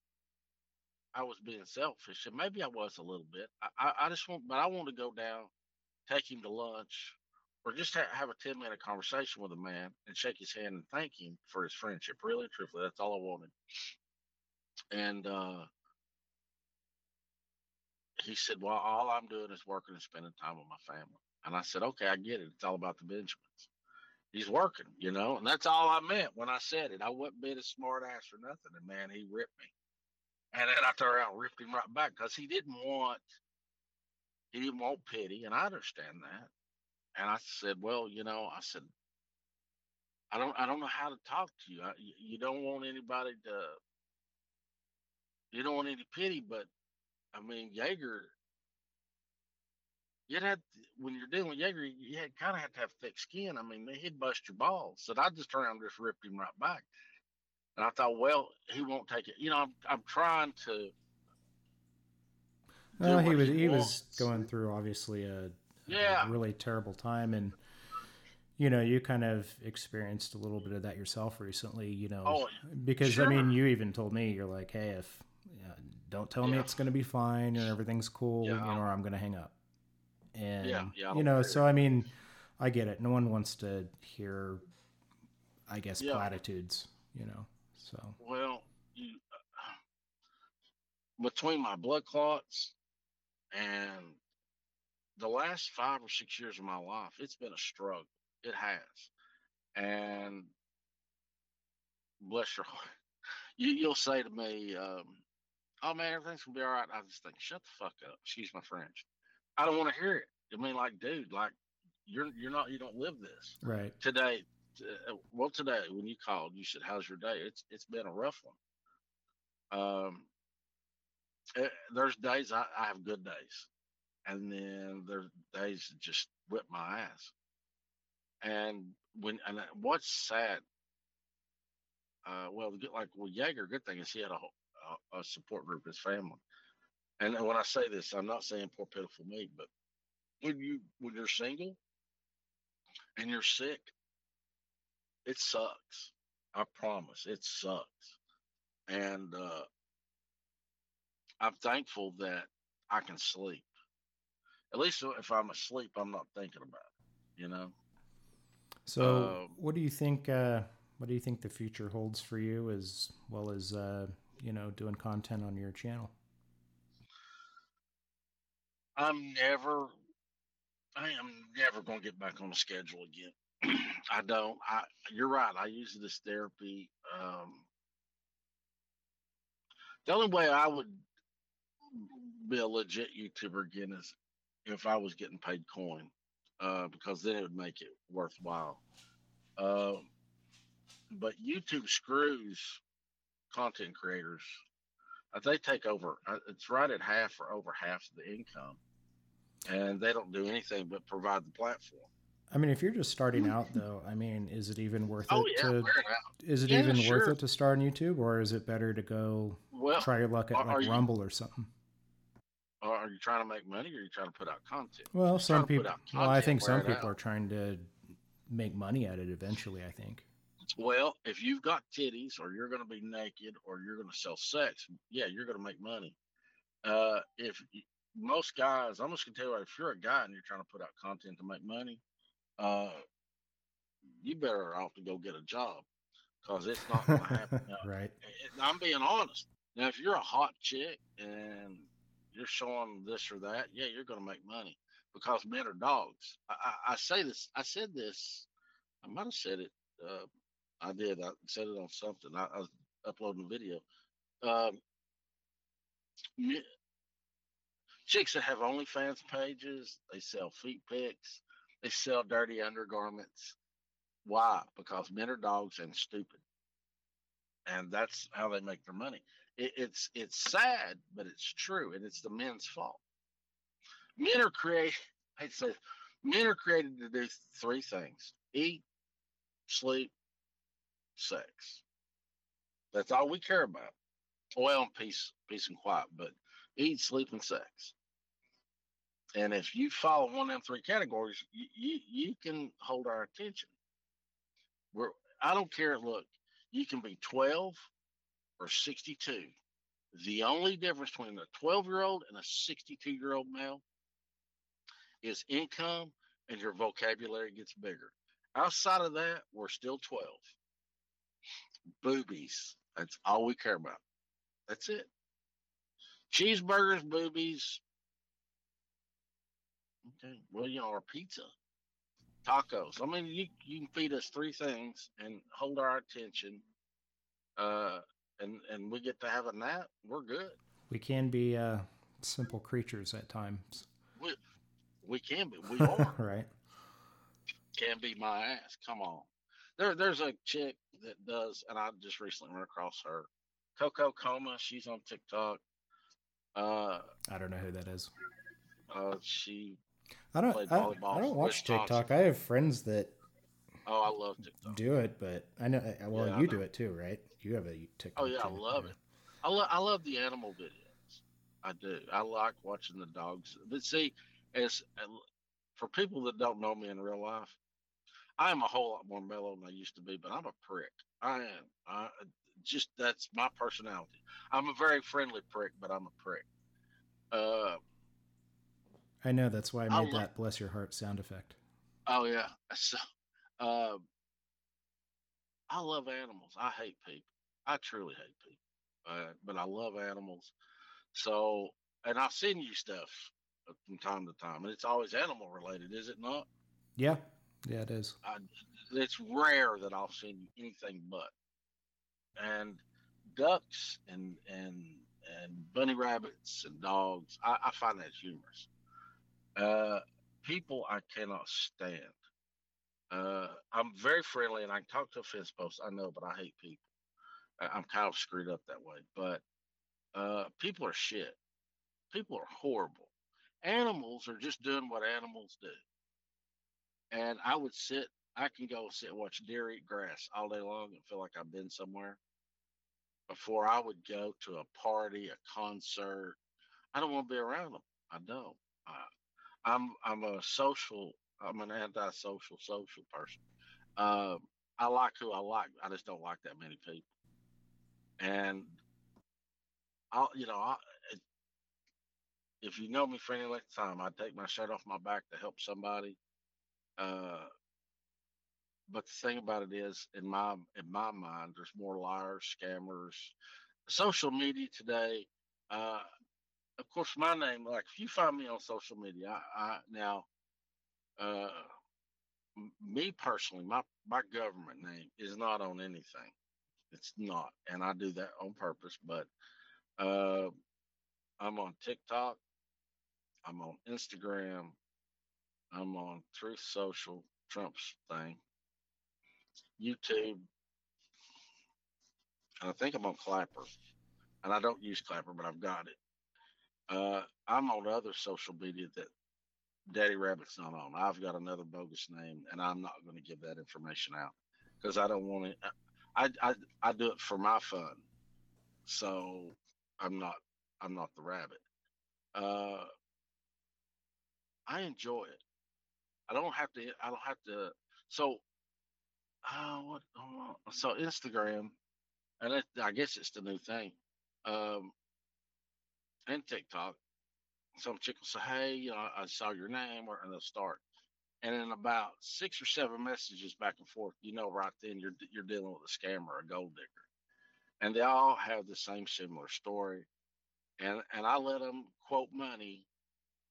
I was being selfish, and maybe I was a little bit. I, I, I just want, but I want to go down, take him to lunch, or just ha- have a 10 minute conversation with a man and shake his hand and thank him for his friendship. Really, truthfully, that's all I wanted. And uh, he said, Well, all I'm doing is working and spending time with my family. And I said, Okay, I get it. It's all about the Benjamins. He's working, you know, and that's all I meant when I said it. I wasn't being a smart ass or nothing. And man, he ripped me. And then I turned around and ripped him right back because he didn't want he didn't want pity, and I understand that. And I said, well, you know, I said, I don't, I don't know how to talk to you. I, you don't want anybody to, you don't want any pity, but I mean, Yeager, you'd have, to, when you're dealing with Yeager, you had, kind of have to have thick skin. I mean, he'd bust your balls. So I just turned around and just ripped him right back. And I thought, well, he won't take it. You know, I'm, I'm trying to. Well, he was he, he was going through obviously a yeah. really terrible time. And you know you kind of experienced a little bit of that yourself recently you know oh, because sure. i mean you even told me you're like hey if don't tell me it's going to be fine or everything's cool yeah. you know or i'm going to hang up. And yeah, yeah, you know so i mean i get it. No one wants to hear i guess platitudes you know so. Well you, uh, between my blood clots and the last five or six years of my life, it's been a struggle. It has. And bless your heart, you, you'll say to me, um, oh man, everything's gonna be all right. I just think, shut the fuck up. Excuse my French. I don't want to hear it. I mean, like, dude, like you're you're not you don't live this. Right. Today, uh, well, today when you called, you said, "How's your day?" It's it's been a rough one. Um, it, there's days I, I have good days and then there's days that just whip my ass. And when and what's sad, uh, well, like well, Yeager, good thing is he had a, a, a support group, his family. And when I say this, I'm not saying poor pitiful me, but when you when you're single and you're sick, it sucks. I promise, it sucks. And uh, I'm thankful that I can sleep at least if I'm asleep, I'm not thinking about it, you know? So, uh, what do you think? Uh, what do you think the future holds for you, as well as uh, you know, doing content on your channel? I'm never, I am never going to get back on the schedule again. I don't. I. You're right. I use this therapy. Um, the only way I would be a legit YouTuber again is if I was getting paid coin, uh, because then it would make it worthwhile. Uh, but YouTube screws content creators. Uh, they take over. Uh, it's right at half or over half of the income, and they don't do anything but provide the platform. I mean, if you're just starting out, though, I mean, is it even worth Oh it yeah, to? Is it Yeah, even worth it to start on YouTube, or is it better to go Well, try your luck at like you- Rumble or something? Are you trying to make money, or are you trying to put out content? Well, some trying to put people. Well, I think some people out. are trying to make money at it eventually. I think. Well, if you've got titties, or you're going to be naked, or you're going to sell sex, yeah, you're going to make money. Uh, if most guys, I'm just going to tell you, if you're a guy and you're trying to put out content to make money, uh, you better off to go get a job because it's not going to happen. Right. I'm being honest. Now, if you're a hot chick and you're showing this or that, yeah, you're going to make money because men are dogs. I, I, I say this. I said this. I might have said it. Uh, I did. I said it on something. I, I was uploading a video. Um, chicks that have OnlyFans pages, they sell feet pics, they sell dirty undergarments. Why? Because men are dogs and stupid and that's how they make their money. It, it's it's sad, but it's true, and it's the men's fault. Men are created. I say, men are created to do three things: eat, sleep, sex. That's all we care about. Well, and peace, peace and quiet, but eat, sleep, and sex. And if you follow one of them three categories, you, you, you can hold our attention. We're, I don't care. Look, you can be 12 or 62. The only difference between a 12 year old and a 62 year old male is income and your vocabulary gets bigger. Outside of that, we're still 12. Boobies. That's all we care about. That's it. Cheeseburgers, boobies. Okay. Well, you know, or pizza tacos. I mean, you you can feed us three things and hold our attention, uh, and and we get to have a nap. We're good. We can be uh, simple creatures at times. We we can be. We are. right. can be my ass. Come on. There there's a chick that does, and I just recently ran across her. Coco Coma. She's on TikTok. Uh, I don't know who that is. uh, she. I don't. I, I don't watch. TikTok. I have friends that Oh, I love TikTok. do it, but I know. Well, Yeah, you know. do it too, right? You have a TikTok. Oh yeah, I love it. I love I love the animal videos. I do. I like watching the dogs. But see, as for people that don't know me in real life, I am a whole lot more mellow than I used to be. But I'm a prick. I am. I just that's my personality. I'm a very friendly prick, but I'm a prick. Uh, I know. That's why I I made lo- that "bless your heart" sound effect. oh yeah. So, uh, I love animals. I hate people. I truly hate people. Uh, but I love animals. So, and I've seen you stuff from time to time, and it's always animal related, is it not? Yeah. Yeah, it is. I, it's rare that I'll send you anything but. And ducks and and and bunny rabbits and dogs, I, I find that humorous. Uh, people I cannot stand. Uh, I'm very friendly and I can talk to a fence post. I know, but I hate people. I- I'm kind of screwed up that way. But uh, people are shit. People are horrible. Animals are just doing what animals do. And I would sit, I can go sit and watch deer eat grass all day long and feel like I've been somewhere. Before I would go to a party, a concert, I don't want to be around them. I don't. I, I'm I'm a social. I'm an antisocial social person. Um, I like who I like. I just don't like that many people. And I'll, you know, I, if you know me for any length of time, I take my shirt off my back to help somebody. Uh, but the thing about it is, in my in my mind, there's more liars, scammers. Social media today, uh, of course, my name. Like if you find me on social media, I, I now, uh, me personally, my my government name is not on anything. It's not, and I do that on purpose. But uh, I'm on TikTok. I'm on Instagram. I'm on Truth Social, Trump's thing. YouTube. I think I'm on Clapper. And I don't use Clapper, but I've got it. Uh, I'm on other social media that Daddy Rabbit's not on. I've got another bogus name, and I'm not going to give that information out because I don't want to. I, I I do it for my fun, so I'm not I'm not the rabbit. Uh, I enjoy it. I don't have to. I don't have to. So, uh, what? so Instagram, and it, I guess it's the new thing, um, and TikTok. Some chick will say, "Hey, you know, I saw your name," or and they'll start, and in about six or seven messages back and forth, you know, right then you're you're dealing with a scammer, a gold digger, and they all have the same similar story, and and I let them quote money,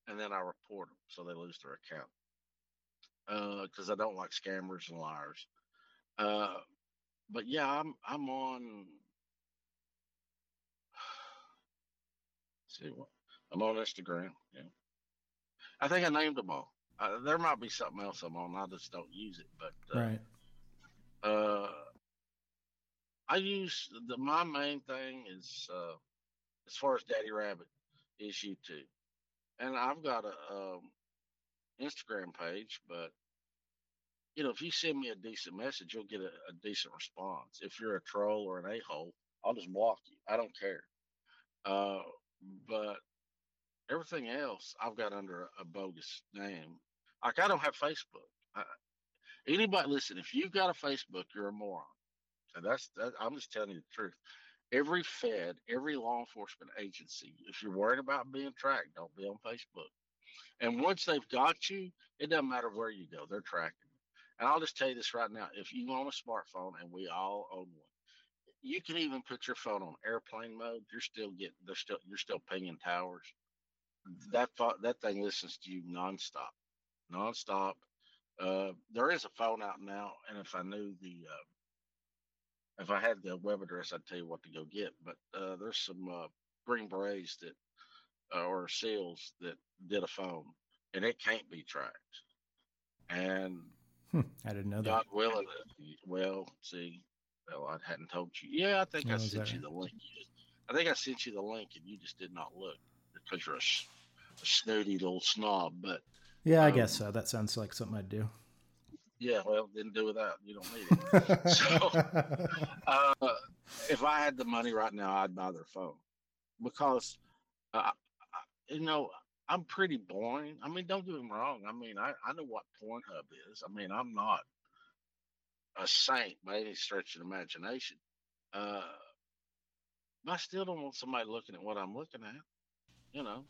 and then I report them so they lose their account because I don't like scammers and liars. Uh, but yeah, I'm I'm on. See what I'm on Instagram. Yeah, I think I named them all. Uh, there might be something else I'm on. I just don't use it. But uh, Right. uh, I use the my main thing is uh, as far as Daddy Rabbit is YouTube, and I've got a um, Instagram page, but you know if you send me a decent message, you'll get a, a decent response. If you're a troll or an a hole, I'll just block you. I don't care. Uh, but everything else I've got under a, a bogus name. Like I don't have Facebook. I, anybody listen, if you've got a Facebook, you're a moron. And that's that, I'm just telling you the truth. Every Fed, every law enforcement agency, if you're worried about being tracked, don't be on Facebook. And once they've got you, it doesn't matter where you go, they're tracking you. And I'll just tell you this right now: if you own a smartphone, and we all own one, you can even put your phone on airplane mode. You're still getting, they're still, you're still pinging towers. That that thing listens to you nonstop, nonstop. Uh, there is a phone out now, and if I knew the, uh, if I had the web address, I'd tell you what to go get. But uh, there's some uh, Green Berets that, uh, or SEALs that did a phone, and it can't be tracked. And Hmm, I didn't know that. God willing, well, see, well, I hadn't told you. Yeah, I think I sent you the link. I think I sent you the link, and you just did not look because you're a snooty little snob. But Yeah, I um, guess so. That sounds like something I'd do. yeah, well, then do without. You don't need it. So- uh, if I had the money right now, I'd buy their phone because, uh, I- you know, I'm pretty boring. I mean, don't get me wrong. I mean, I, I know what Pornhub is. I mean, I'm not a saint by any stretch of imagination. Uh, but I still don't want somebody looking at what I'm looking at. You know,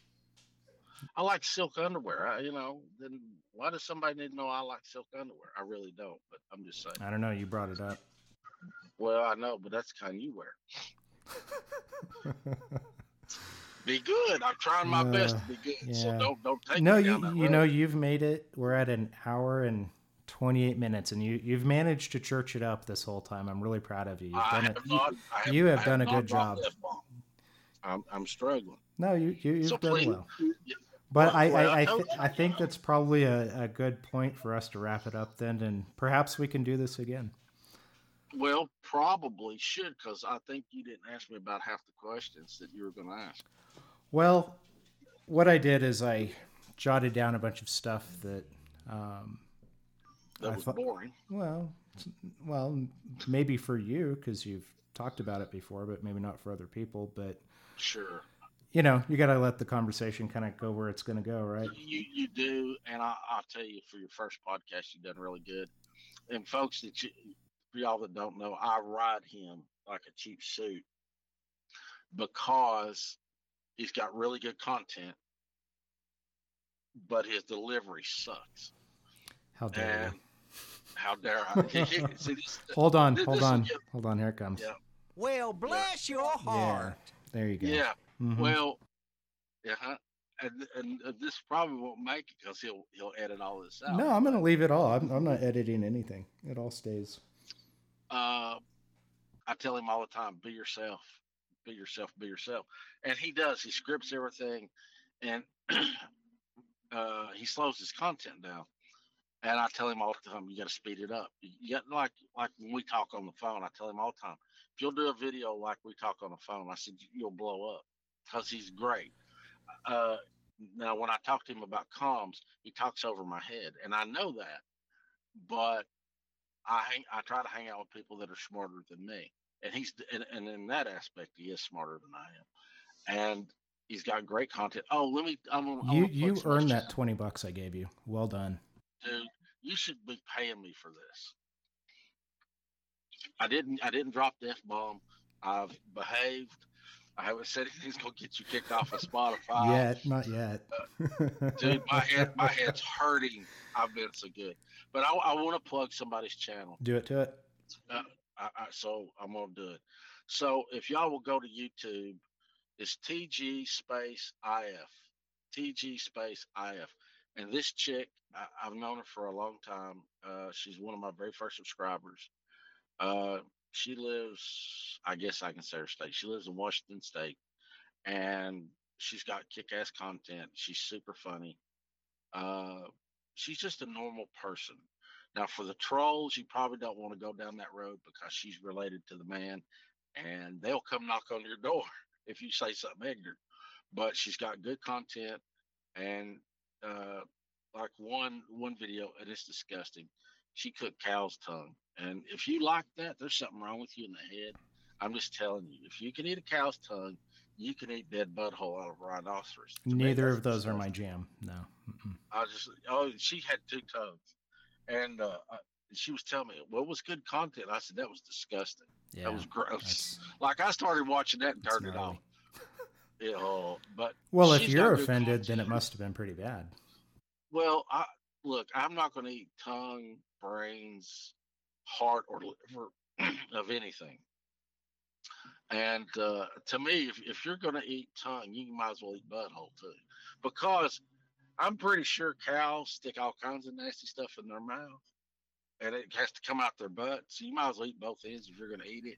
I like silk underwear. I, you know, then why does somebody need to know I like silk underwear? I really don't, but I'm just saying. I don't know. You brought it up. Well, I know, but that's the kind you wear. Be good. I'm trying my best to Uh, be good. So don't don't take no, you you road. know you've made it. We're at an hour and twenty eight minutes, and you you've managed to church it up this whole time. I'm really proud of you. You've I done it. not, I you have done a good job. I'm I'm struggling. No, you, you you've so done please, well. But I I, I, I th- I think that's probably a, a good point for us to wrap it up then, and perhaps we can do this again. well, probably should because I think you didn't ask me about half the questions that you were going to ask. Well, what I did is I jotted down a bunch of stuff that, um, That I was thought- boring. well, well, maybe for you because you've talked about it before, but maybe not for other people. But Sure, you know, you got to let the conversation kind of go where it's going to go, right? you you do, and I, I'll tell you for your first podcast, you've done really good. And folks, that you, for y'all that don't know, I ride him like a cheap suit because he's got really good content, but his delivery sucks. How dare And you? how dare I? See, this, Hold on, this- hold this on, get- hold on. Here it comes. Yeah. Well, bless your Yeah, heart. there you go. yeah. Mhm. Well, yeah, huh? and and uh, this probably won't make it because he'll he'll edit all this out. no, I'm going to leave it all. I'm, I'm not editing anything. It all stays. uh, I tell him all the time, be yourself, be yourself, be yourself. And he does. He scripts everything and uh, he slows his content down. And I tell him all the time, you got to speed it up. You got like like when we talk on the phone, I tell him all the time, if you'll do a video like we talk on the phone, I said you'll blow up because he's great. Uh, now when I talk to him about comms, he talks over my head, and I know that, but I hang, I try to hang out with people that are smarter than me, and he's and, and in that aspect, he is smarter than I am, and he's got great content. Oh, let me. I'm gonna, I You you earned that twenty bucks I gave you. Well done. dude. You should be paying me for this. I didn't. I didn't drop the f bomb. I've behaved. I haven't said anything's gonna get you kicked off of Spotify. yet, not yet. dude, my head, my head's hurting. I've been so good, but I, I want to plug somebody's channel. Do it to it. I, I, so I'm gonna do it. So if y'all will go to YouTube, it's TG space IF, TG space IF, and this chick, I, I've known her for a long time. Uh, she's one of my very first subscribers. Uh, she lives, I guess I can say her state. She lives in Washington State, and she's got kick-ass content. She's super funny. Uh, she's just a normal person. Now, for the trolls, you probably don't want to go down that road because she's related to the man, and they'll come knock on your door if you say something ignorant. But she's got good content, and uh, like one one video, and it's disgusting. She cooked cow's tongue, and if you like that, there's something wrong with you in the head. I'm just telling you, if you can eat a cow's tongue, you can eat dead butthole out of rhinoceros. Neither of those are my jam. No. Mm-mm. I just oh she had two tongues, and uh, I, she was telling me what was good content. I said that was disgusting. Yeah. that was gross. Like I started watching that and turned it off. Yeah, oh, but Well, if you're offended, then it must have been pretty bad. Well, I look. I'm not going to eat tongue, brains, heart, or liver of anything. And uh, to me, if, if you're going to eat tongue, you might as well eat butthole too, because I'm pretty sure cows stick all kinds of nasty stuff in their mouth, and it has to come out their butt. So you might as well eat both ends if you're going to eat it.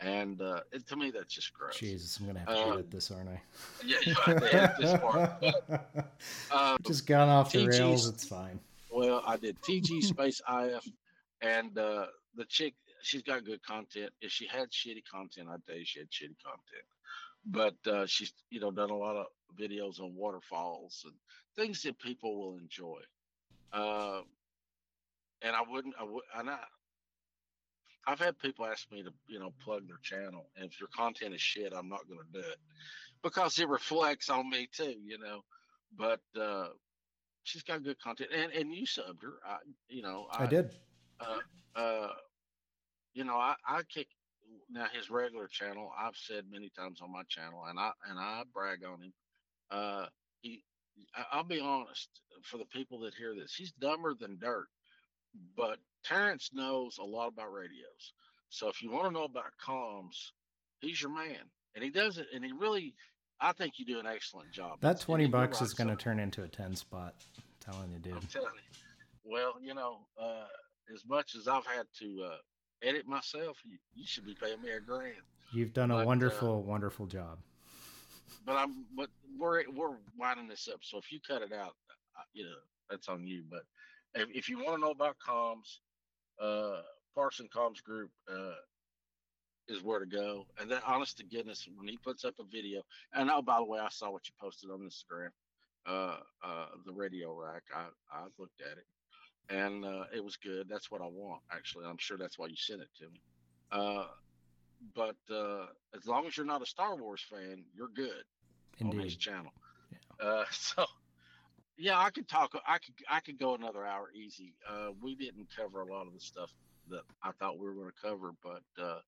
And uh, it, to me, that's just gross. Jesus, I'm gonna have to Uh, edit this, aren't I? Yeah, you have to edit this part. But, uh, Just gone off the TG's rails. It's fine. Well, I did TG space IF, and uh, the chick, she's got good content. If she had shitty content, I'd tell you she had shitty content. But uh, she's, you know, done a lot of videos on waterfalls and things that people will enjoy. Uh, and I wouldn't, I would, and I, I've had people ask me to, you know, plug their channel, and if your content is shit, I'm not going to do it because it reflects on me too, you know. But uh, she's got good content, and and you subbed her. I, you know, I did. Uh, uh, you know, I I kick now his regular channel. I've said many times on my channel, and I and I brag on him. Uh, he, I'll be honest. For the people that hear this, he's dumber than dirt. But Terrence knows a lot about radios. So if you want to know about comms, he's your man, and he does it. And he really, I think you do an excellent job. That twenty bucks is gonna turn into a ten spot. I'm telling you, dude. I'm telling you. Well, you know, uh, as much as I've had to uh, edit myself, you, you should be paying me a grand. You've done a but, uh, wonderful, wonderful job. But I'm, but we're we're winding this up. So if you cut it out, uh, you know, that's on you. But if, if you want to know about comms, uh, Parson Comms Group uh, is where to go. And then, honest to goodness, when he puts up a video, and oh, by the way, I saw what you posted on Instagram, uh, uh, the radio rack. I I looked at it, and uh, it was good. That's what I want, actually. I'm sure that's why you sent it to me. Uh, but uh, as long as you're not a Star Wars fan, you're good on this Indeed. channel. Uh, so yeah, I could talk. I could I could go another hour easy. Uh, we didn't cover a lot of the stuff that I thought we were going to cover, but uh,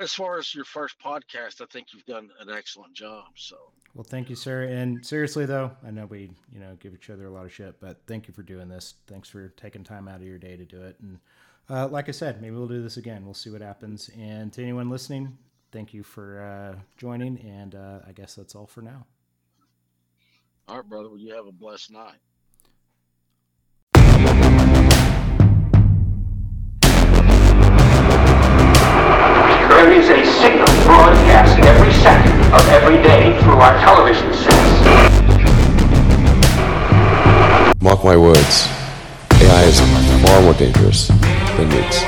as far as your first podcast, I think you've done an excellent job. So Well, thank you, sir. And seriously, though, I know we, you know, give each other a lot of shit, but thank you for doing this. Thanks for taking time out of your day to do it. And uh, like I said, maybe we'll do this again. We'll see what happens. And to anyone listening, thank you for uh, joining. And uh, I guess that's all for now. all right, brother. Well, you have a blessed night. There is a signal broadcast every second of every day through our television sets. Mark my words, AI is far more dangerous than nukes.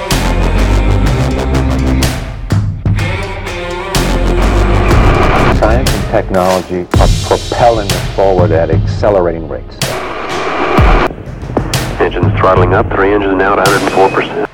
Science and technology are propelling us forward at accelerating rates. Engines throttling up, three engines now at 104%.